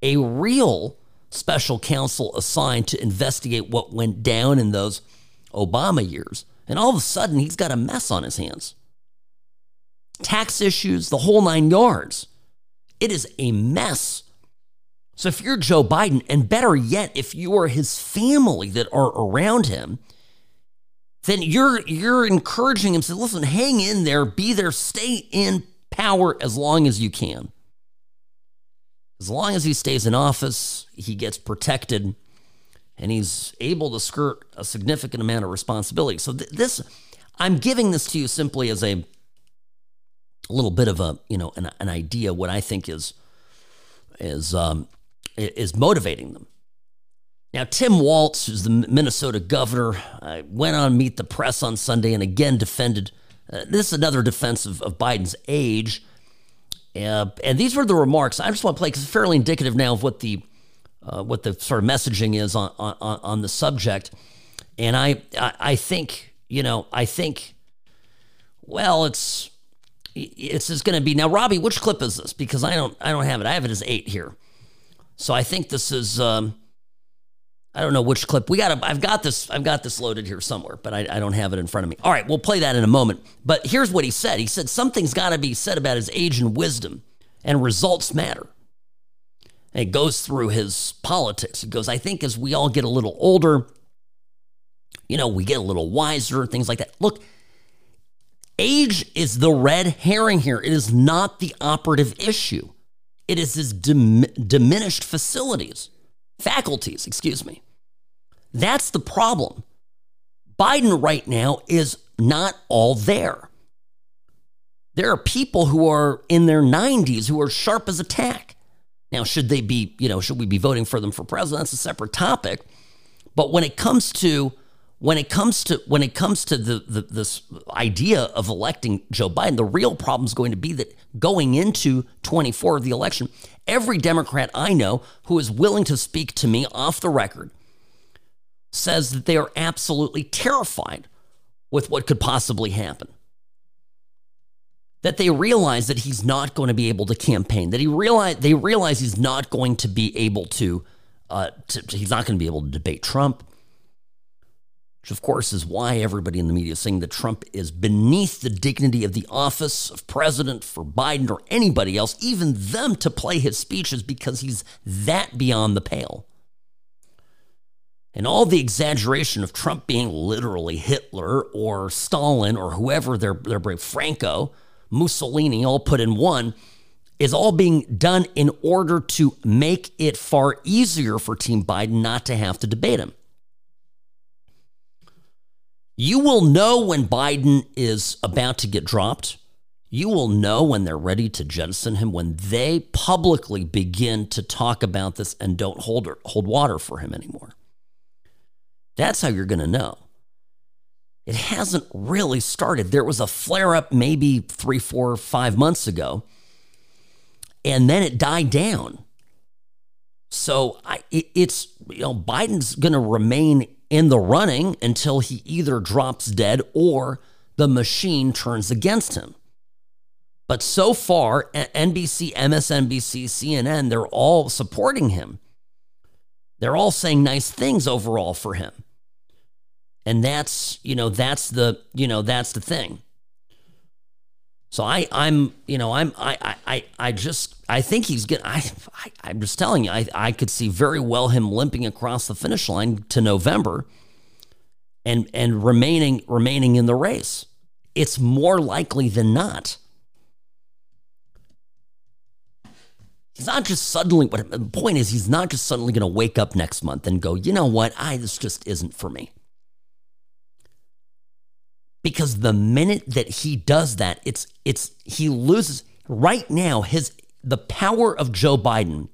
a real special counsel assigned to investigate what went down in those Obama years. And all of a sudden, he's got a mess on his hands. Tax issues, the whole nine yards. It is a mess. So if you're Joe Biden, and better yet, if you are his family that are around him, then you're you're encouraging him to listen, hang in there, be there, stay in power as long as you can. As long as he stays in office, he gets protected and he's able to skirt a significant amount of responsibility. So th- this, I'm giving this to you simply as a, a little bit of a, you know, an, an idea what I think is is um, is motivating them. Now, Tim Walz, who's the Minnesota governor, uh, went on Meet the Press on Sunday and again defended. Uh, this is another defense of, of Biden's age. Uh, and these were the remarks. I just want to play because it's fairly indicative now of what the uh, what the sort of messaging is on, on, on the subject. And I, I, I think, you know, I think, well, it's, it's going to be now, Robbie. Which clip is this? Because I don't, I don't have it. I have it as eight here. So I think this is, um, I don't know which clip. We got. I've got this. I've got this loaded here somewhere, but I, I don't have it in front of me. All right, we'll play that in a moment. But here's what he said. He said something's got to be said about his age and wisdom, and results matter. And it goes through his politics. It goes, I think as we all get a little older, you know, we get a little wiser, things like that. Look, age is the red herring here. It is not the operative issue. It is his dim- diminished facilities, faculties, excuse me. That's the problem. Biden right now is not all there. There are people who are in their 90s who are sharp as a tack. Now, should they be, you know, should we be voting for them for president? That's a separate topic. But when it comes to when it comes to when it comes to the, the this idea of electing Joe Biden, the real problem is going to be that going into 24 of the election, every Democrat I know who is willing to speak to me off the record says that they are absolutely terrified with what could possibly happen that they realize that he's not going to be able to campaign. That he realize they realize he's not going to be able to, uh, to he's not going to be able to debate Trump. Which, of course, is why everybody in the media is saying that Trump is beneath the dignity of the office of president for Biden or anybody else, even them to play his speeches because he's that beyond the pale. And all the exaggeration of Trump being literally Hitler or Stalin or whoever they're, they're brave, Franco, Mussolini all put in one is all being done in order to make it far easier for Team Biden not to have to debate him. You will know when Biden is about to get dropped. You will know when they're ready to jettison him, when they publicly begin to talk about this and don't hold, hold water for him anymore. That's how you're going to know it hasn't really started. There was a flare up maybe three, four, five months ago, and then it died down. So I, it, it's, you know, Biden's going to remain in the running until he either drops dead or the machine turns against him. But so far, NBC, MSNBC, CNN, they're all supporting him. They're all saying nice things overall for him. And that's, you know, that's the, you know, that's the thing. So I, I'm, you know, I'm, I, I, I just, I think he's getting. I, I, I'm just telling you, I, I could see very well him limping across the finish line to November, and and remaining remaining in the race. It's more likely than not. He's not just suddenly. But the point is, he's not just suddenly going to wake up next month and go, you know what? I this just isn't for me because the minute that he does that, it's it's he loses right now his the power of Joe Biden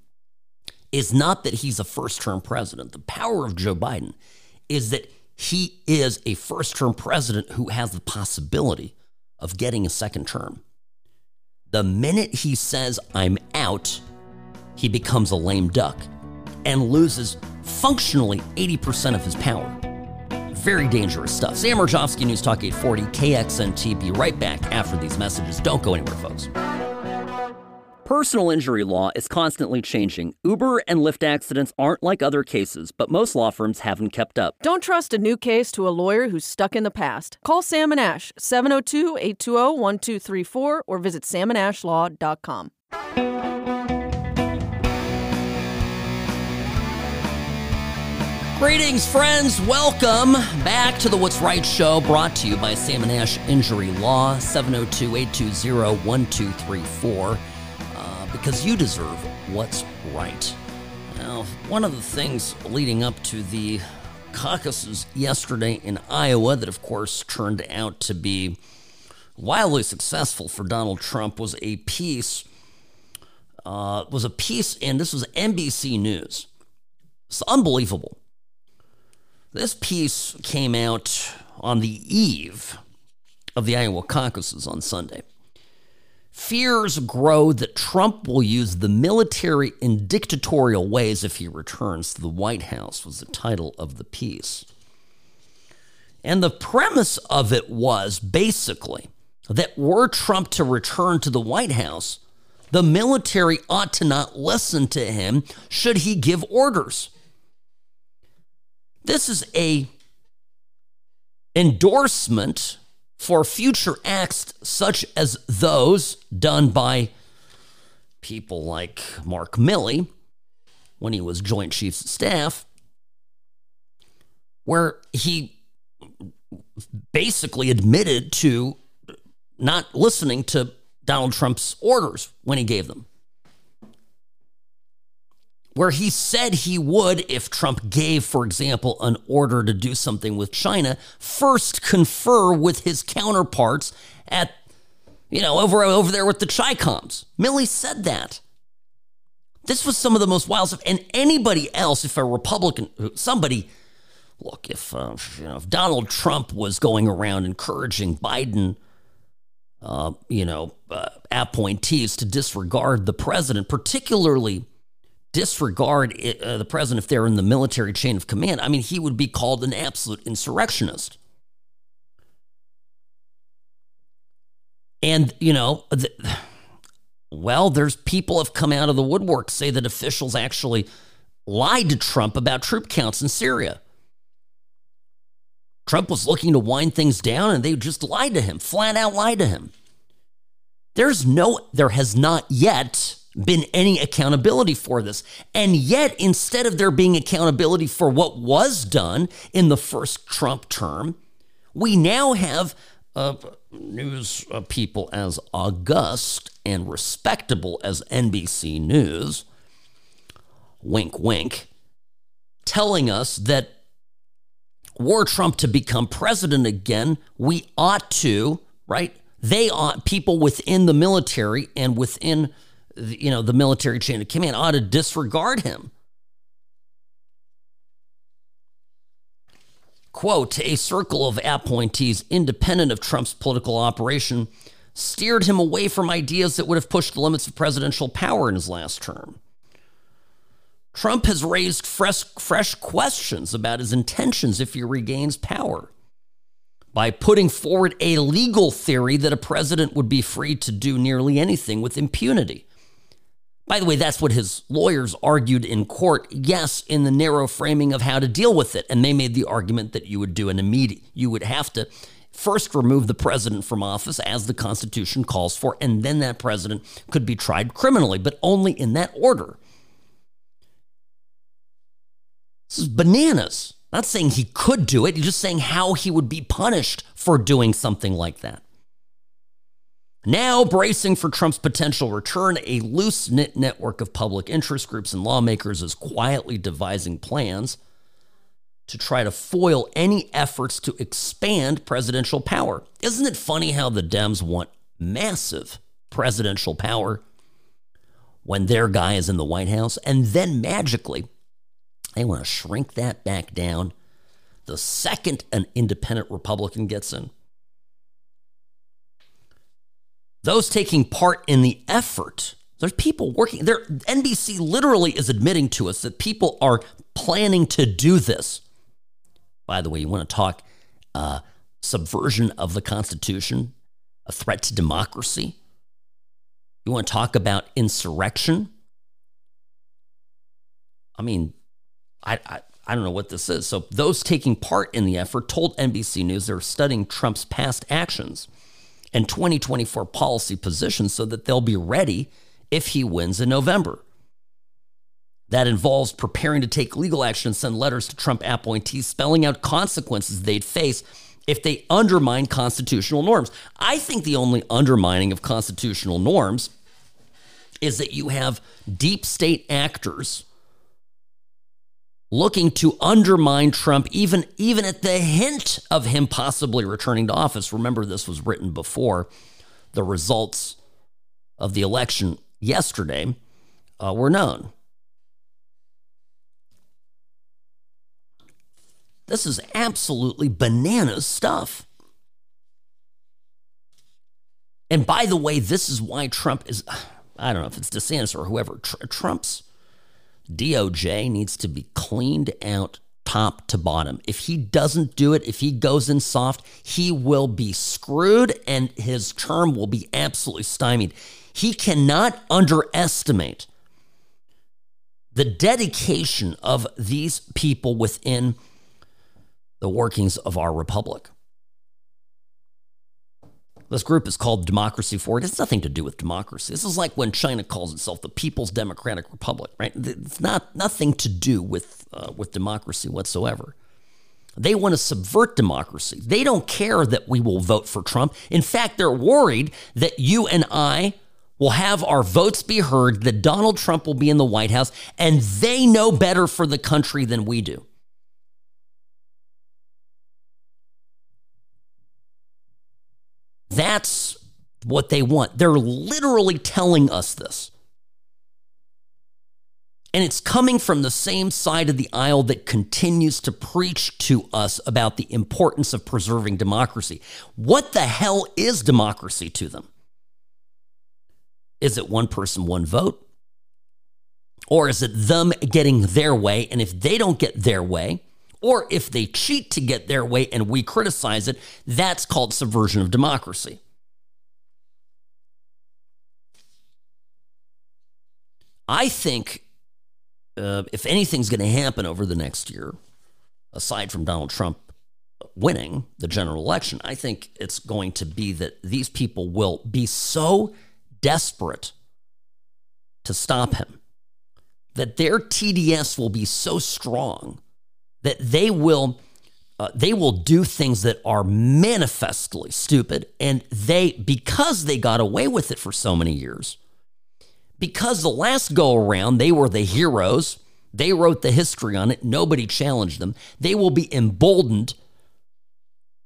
is not that he's a first-term president. The power of Joe Biden is that he is a first-term president who has the possibility of getting a second term. The minute he says I'm out, he becomes a lame duck and loses functionally 80% of his power very dangerous stuff. Sam Mirejovsky, News Talk 840, KXNT. Be right back after these messages. Don't go anywhere, folks. Personal injury law is constantly changing. Uber and Lyft accidents aren't like other cases, but most law firms haven't kept up. Don't trust a new case to a lawyer who's stuck in the past. Call Sam and Ash, 702 820 1234, or visit samandashlaw.com. Greetings, friends. Welcome back to the What's Right show brought to you by Sam and Ash Injury Law, 702 820 1234, uh, because you deserve what's right. Now, one of the things leading up to the caucuses yesterday in Iowa, that of course turned out to be wildly successful for Donald Trump, was a piece. Uh, was a piece in this was NBC News. It's unbelievable this piece came out on the eve of the Iowa caucuses on Sunday. Fears grow that Trump will use the military in dictatorial ways if he returns to the White House, was the title of the piece. And the premise of it was basically that were Trump to return to the White House, the military ought to not listen to him should he give orders. This is a endorsement for future acts such as those done by people like Mark Milley when he was Joint Chiefs of Staff, where he basically admitted to not listening to Donald Trump's orders when he gave them where he said he would, if Trump gave, for example, an order to do something with China, first confer with his counterparts at, you know, over, over there with the Chicoms. Milley said that. This was some of the most wild stuff. And anybody else, if a Republican, somebody, look, if, uh, you know, if Donald Trump was going around encouraging Biden, uh, you know, uh, appointees to disregard the president, particularly disregard uh, the president if they're in the military chain of command, I mean, he would be called an absolute insurrectionist. And, you know, the, well, there's people have come out of the woodwork say that officials actually lied to Trump about troop counts in Syria. Trump was looking to wind things down and they just lied to him, flat out lied to him. There's no, there has not yet been any accountability for this. And yet, instead of there being accountability for what was done in the first Trump term, we now have uh, news uh, people as august and respectable as NBC News, wink, wink, telling us that were Trump to become president again, we ought to, right? They ought, people within the military and within you know, the military chain of command ought to disregard him. Quote, a circle of appointees independent of Trump's political operation steered him away from ideas that would have pushed the limits of presidential power in his last term. Trump has raised fresh, fresh questions about his intentions if he regains power by putting forward a legal theory that a president would be free to do nearly anything with impunity. By the way, that's what his lawyers argued in court. Yes, in the narrow framing of how to deal with it. And they made the argument that you would do an immediate, you would have to first remove the president from office as the Constitution calls for, and then that president could be tried criminally, but only in that order. This is bananas. Not saying he could do it, he's just saying how he would be punished for doing something like that. Now, bracing for Trump's potential return, a loose knit network of public interest groups and lawmakers is quietly devising plans to try to foil any efforts to expand presidential power. Isn't it funny how the Dems want massive presidential power when their guy is in the White House? And then magically, they want to shrink that back down the second an independent Republican gets in. Those taking part in the effort, there's people working there. NBC literally is admitting to us that people are planning to do this. By the way, you want to talk uh, subversion of the Constitution, a threat to democracy? You want to talk about insurrection? I mean, I, I, I don't know what this is. So, those taking part in the effort told NBC News they're studying Trump's past actions and 2024 policy positions so that they'll be ready if he wins in November. That involves preparing to take legal action and send letters to Trump appointees spelling out consequences they'd face if they undermine constitutional norms. I think the only undermining of constitutional norms is that you have deep state actors looking to undermine Trump, even, even at the hint of him possibly returning to office. Remember, this was written before the results of the election yesterday uh, were known. This is absolutely bananas stuff. And by the way, this is why Trump is, I don't know if it's DeSantis or whoever, Tr- Trump's DOJ needs to be cleaned out top to bottom. If he doesn't do it, if he goes in soft, he will be screwed and his term will be absolutely stymied. He cannot underestimate the dedication of these people within the workings of our republic. This group is called Democracy Forward. It has nothing to do with democracy. This is like when China calls itself the People's Democratic Republic, right? It's not nothing to do with uh, with democracy whatsoever. They want to subvert democracy. They don't care that we will vote for Trump. In fact, they're worried that you and I will have our votes be heard, that Donald Trump will be in the White House, and they know better for the country than we do. That's what they want. They're literally telling us this. And it's coming from the same side of the aisle that continues to preach to us about the importance of preserving democracy. What the hell is democracy to them? Is it one person, one vote? Or is it them getting their way? And if they don't get their way, or if they cheat to get their way and we criticize it, that's called subversion of democracy. I think uh, if anything's going to happen over the next year, aside from Donald Trump winning the general election, I think it's going to be that these people will be so desperate to stop him that their TDS will be so strong that they will uh, they will do things that are manifestly stupid and they because they got away with it for so many years because the last go around they were the heroes they wrote the history on it nobody challenged them they will be emboldened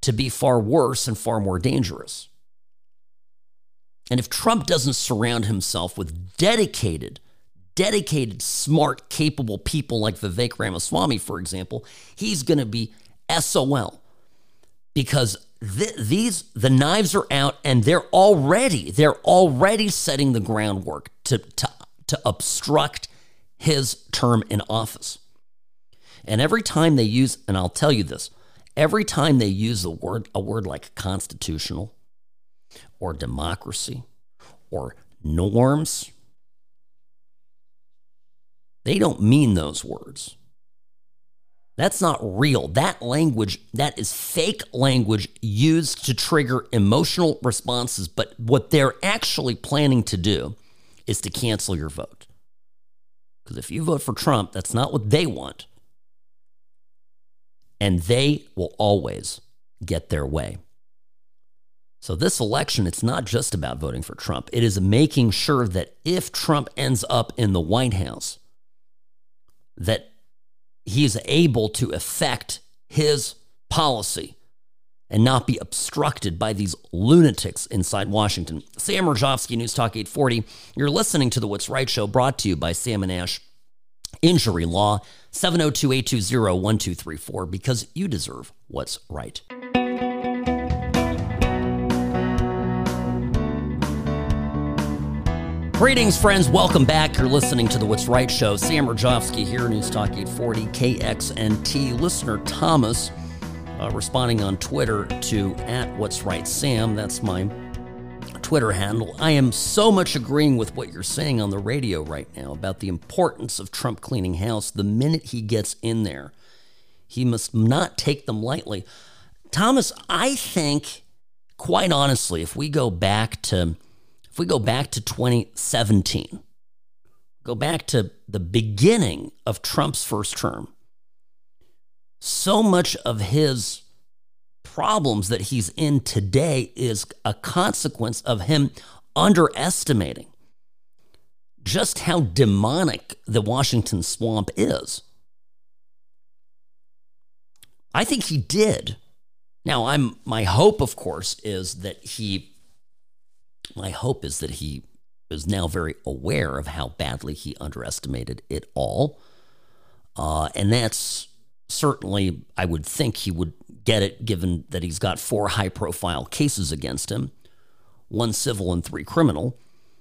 to be far worse and far more dangerous. And if Trump doesn't surround himself with dedicated dedicated, smart, capable people like Vivek Ramaswamy, for example, he's going to be SOL because th- these the knives are out and they're already they're already setting the groundwork to to to obstruct his term in office. And every time they use and I'll tell you this, every time they use a word a word like constitutional or democracy or norms They don't mean those words. That's not real. That language, that is fake language used to trigger emotional responses. But what they're actually planning to do is to cancel your vote. Because if you vote for Trump, that's not what they want. And they will always get their way. So, this election, it's not just about voting for Trump. It is making sure that if Trump ends up in the White House, that he's able to affect his policy and not be obstructed by these lunatics inside Washington. Sam Mirejovsky, News Talk 840. You're listening to the What's Right show brought to you by Sam and Ash Injury Law, 702 820 1234, because you deserve what's right. Greetings, friends. Welcome back. You're listening to the What's Right show. Sam Mirejovsky here, News Talk 840 KXNT. Listener Thomas uh, responding on Twitter to at What's Right Sam. That's my Twitter handle. I am so much agreeing with what you're saying on the radio right now about the importance of Trump cleaning house. The minute he gets in there, he must not take them lightly. Thomas, I think, quite honestly, if we go back to if we go back to 2017, go back to the beginning of Trump's first term, so much of his problems that he's in today is a consequence of him underestimating just how demonic the Washington swamp is. I think he did. Now, I'm my hope, of course, is that he my hope is that he is now very aware of how badly he underestimated it all. Uh, and that's certainly, I would think he would get it given that he's got four high profile cases against him one civil and three criminal.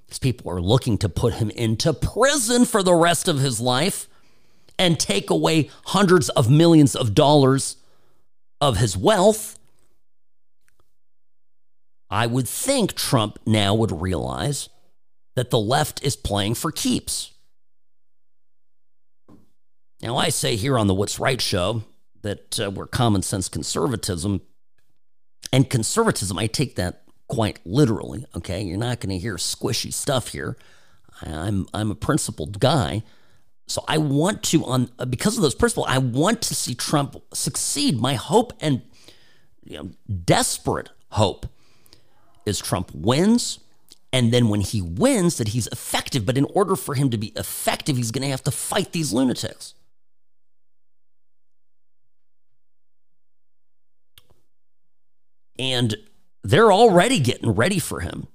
These people are looking to put him into prison for the rest of his life and take away hundreds of millions of dollars of his wealth. I would think Trump now would realize that the left is playing for keeps. Now, I say here on the What's Right show that uh, we're common sense conservatism. And conservatism, I take that quite literally, okay? You're not going to hear squishy stuff here. I'm, I'm a principled guy. So I want to, on because of those principles, I want to see Trump succeed. My hope and you know, desperate hope is Trump wins. And then when he wins, that he's effective. But in order for him to be effective, he's going to have to fight these lunatics. And they're already getting ready for him.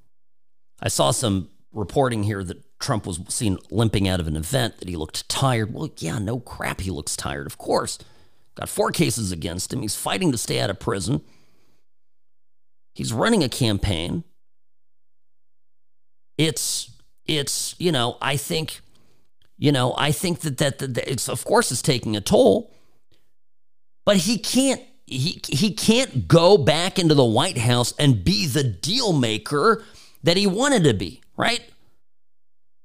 I saw some reporting here that Trump was seen limping out of an event, that he looked tired. Well, yeah, no crap, he looks tired, of course. Got four cases against him. He's fighting to stay out of prison. He's running a campaign. It's it's you know I think you know I think that that, that it's of course it's taking a toll, but he can't he he can't go back into the White House and be the deal maker that he wanted to be, right?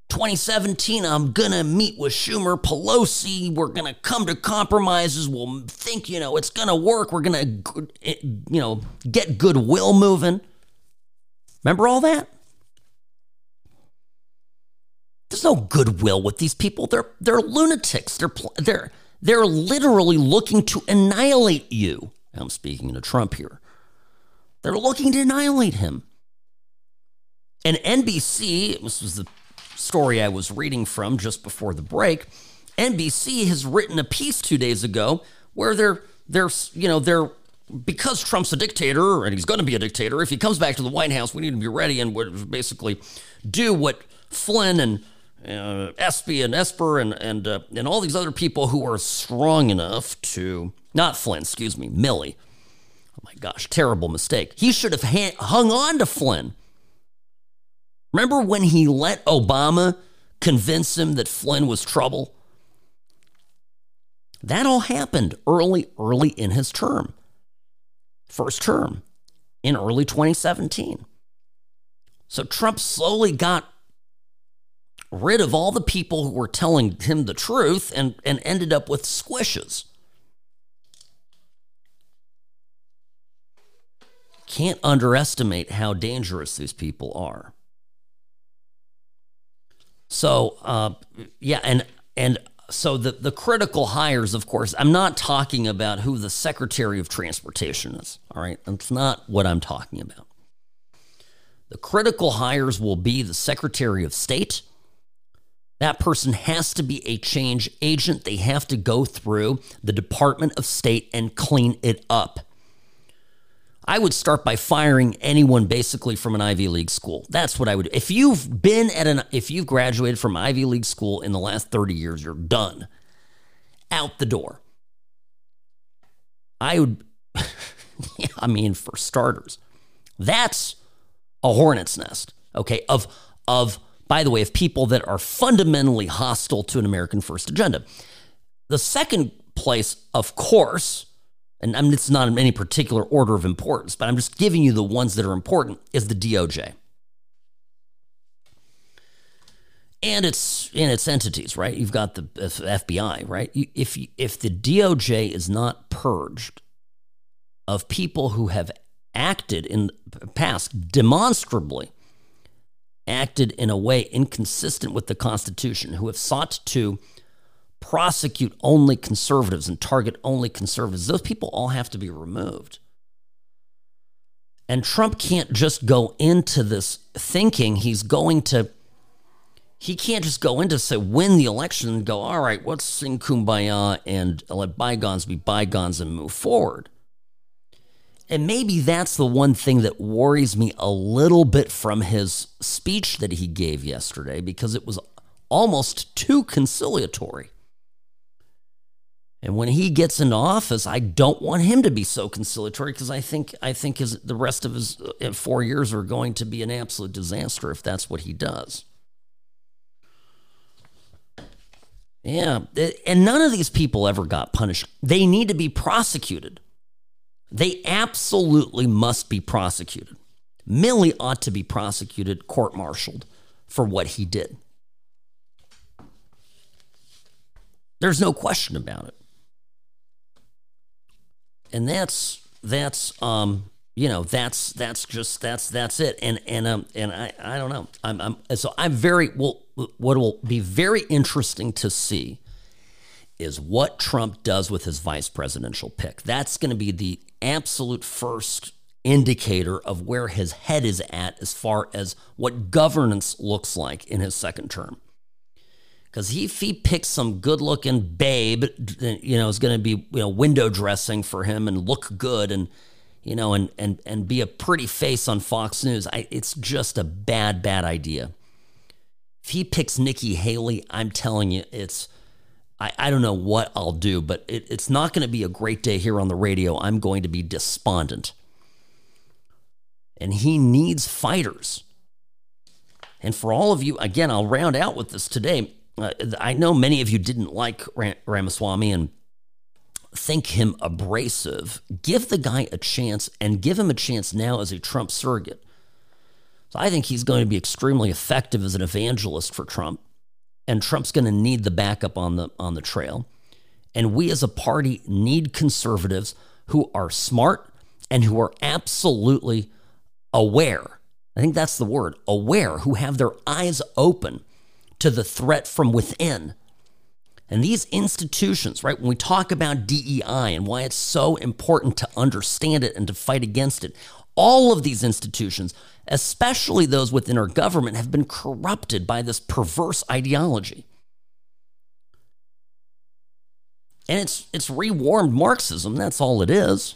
2017, I'm gonna meet with Schumer, Pelosi. We're gonna come to compromises. We'll think, you know, it's gonna work. We're gonna, eh, you know, get goodwill moving. Remember all that? There's no goodwill with these people. They're they're lunatics. They're they're they're literally looking to annihilate you. I'm speaking to Trump here. They're looking to annihilate him. And NBC, this was the story I was reading from just before the break. NBC has written a piece two days ago where they're they're you know they're because Trump's a dictator and he's going to be a dictator. If he comes back to the White House, we need to be ready and basically do what Flynn and uh, Espy and Esper and and uh, and all these other people who are strong enough to not Flynn, excuse me, Milley. Oh my gosh, terrible mistake. He should have ha- hung on to Flynn. Remember when he let Obama convince him that Flynn was trouble? That all happened early, early in his term, first term in early 2017. So Trump slowly got rid of all the people who were telling him the truth and, and ended up with squishes. Can't underestimate how dangerous these people are. So, uh, yeah, and and so the the critical hires, of course, I'm not talking about who the Secretary of Transportation is. All right, that's not what I'm talking about. The critical hires will be the Secretary of State. That person has to be a change agent. They have to go through the Department of State and clean it up. I would start by firing anyone basically from an Ivy League school. That's what I would. Do. If you've been at an, if you've graduated from Ivy League school in the last 30 years, you're done. Out the door. I would, I mean, for starters, that's a hornet's nest, okay, of, of, by the way, of people that are fundamentally hostile to an American first agenda. The second place, of course, and I mean, it's not in any particular order of importance, but I'm just giving you the ones that are important, is the DOJ. And its in its entities, right? You've got the FBI, right? If if the DOJ is not purged of people who have acted in the past demonstrably acted in a way inconsistent with the Constitution, who have sought to prosecute only conservatives and target only conservatives, those people all have to be removed. And Trump can't just go into this thinking he's going to, he can't just go into, say, win the election and go, all right, let's sing kumbaya and let bygones be bygones and move forward. And maybe that's the one thing that worries me a little bit from his speech that he gave yesterday because it was almost too conciliatory. And when he gets into office, I don't want him to be so conciliatory because I think I think his, the rest of his uh, four years are going to be an absolute disaster if that's what he does. Yeah, and none of these people ever got punished. They need to be prosecuted. They absolutely must be prosecuted. Milley ought to be prosecuted, court martialed for what he did. There's no question about it and that's that's um you know that's that's just that's that's it and and um and I I don't know I'm I'm so I'm very well what will be very interesting to see is what Trump does with his vice presidential pick. That's going to be the absolute first indicator of where his head is at as far as what governance looks like in his second term. Because if he picks some good looking babe, you know, is going to be, you know, window dressing for him and look good and, you know, and, and, and be a pretty face on Fox News, I, it's just a bad, bad idea. If he picks Nikki Haley, I'm telling you, it's, I, I don't know what I'll do, but it, it's not going to be a great day here on the radio. I'm going to be despondent. And he needs fighters. And for all of you, again, I'll round out with this today uh, I know many of you didn't like Ramaswamy and think him abrasive. Give the guy a chance and give him a chance now as a Trump surrogate. So I think he's going to be extremely effective as an evangelist for Trump, and Trump's going to need the backup on the on the trail. And we as a party need conservatives who are smart and who are absolutely aware. I think that's the word, aware, who have their eyes open to the threat from within. And these institutions, right, when we talk about DEI and why it's so important to understand it and to fight against it, all of these institutions, especially those within our government, have been corrupted by this perverse ideology. And it's it's rewarmed Marxism, that's all it is.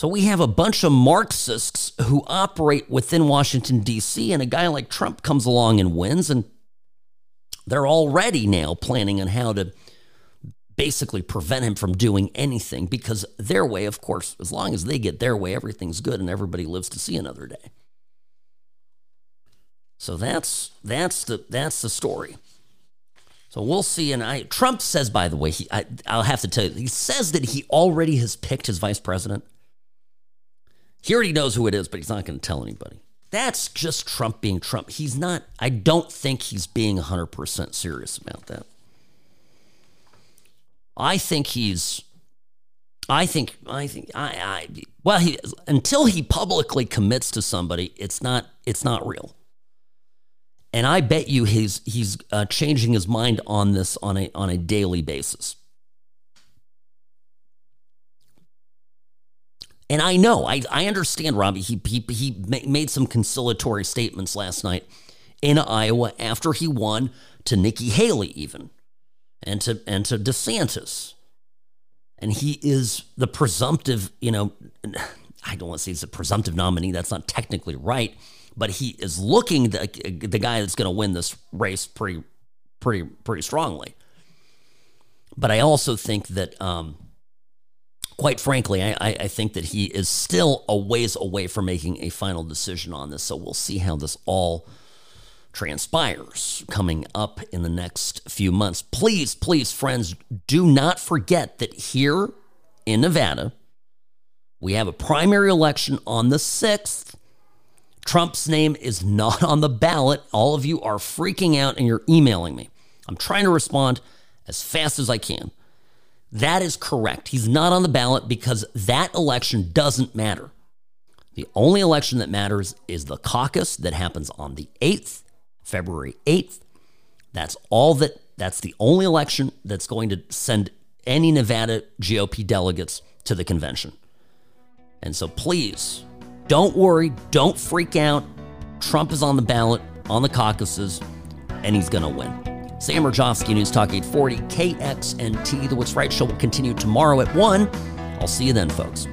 So we have a bunch of Marxists who operate within Washington, D.C., and a guy like Trump comes along and wins, and they're already now planning on how to basically prevent him from doing anything because their way, of course, as long as they get their way, everything's good and everybody lives to see another day. So that's that's the that's the story. So we'll see. And I Trump says, by the way, he I, I'll have to tell you, he says that he already has picked his vice president. He already knows who it is, but he's not going to tell anybody. That's just Trump being Trump. He's not, I don't think he's being 100% serious about that. I think he's, I think, I think, I, I, well, he, until he publicly commits to somebody, it's not, it's not real. And I bet you he's, he's uh, changing his mind on this on a, on a daily basis. And I know, I, I understand, Robbie. He, he, he made some conciliatory statements last night in Iowa after he won to Nikki Haley, even, and to, and to DeSantis. And he is the presumptive, you know, I don't want to say he's a presumptive nominee. That's not technically right, but he is looking the, the guy that's going to win this race pretty, pretty, pretty strongly. But I also think that, um, quite frankly, I, I, think that he is still a ways away from making a final decision on this. So we'll see how this all transpires coming up in the next few months. Please, please, friends, do not forget that here in Nevada, we have a primary election on the 6th. Trump's name is not on the ballot. All of you are freaking out and you're emailing me. I'm trying to respond as fast as I can. That is correct. He's not on the ballot because that election doesn't matter. The only election that matters is the caucus that happens on the 8th, February 8th. That's all that that's the only election that's going to send any Nevada GOP delegates to the convention. And so please, don't worry, don't freak out. Trump is on the ballot, on the caucuses, and he's going to win. Sam Mirejovsky, News Talk 840, KXNT. The What's Right Show will continue tomorrow at 1. I'll see you then, folks.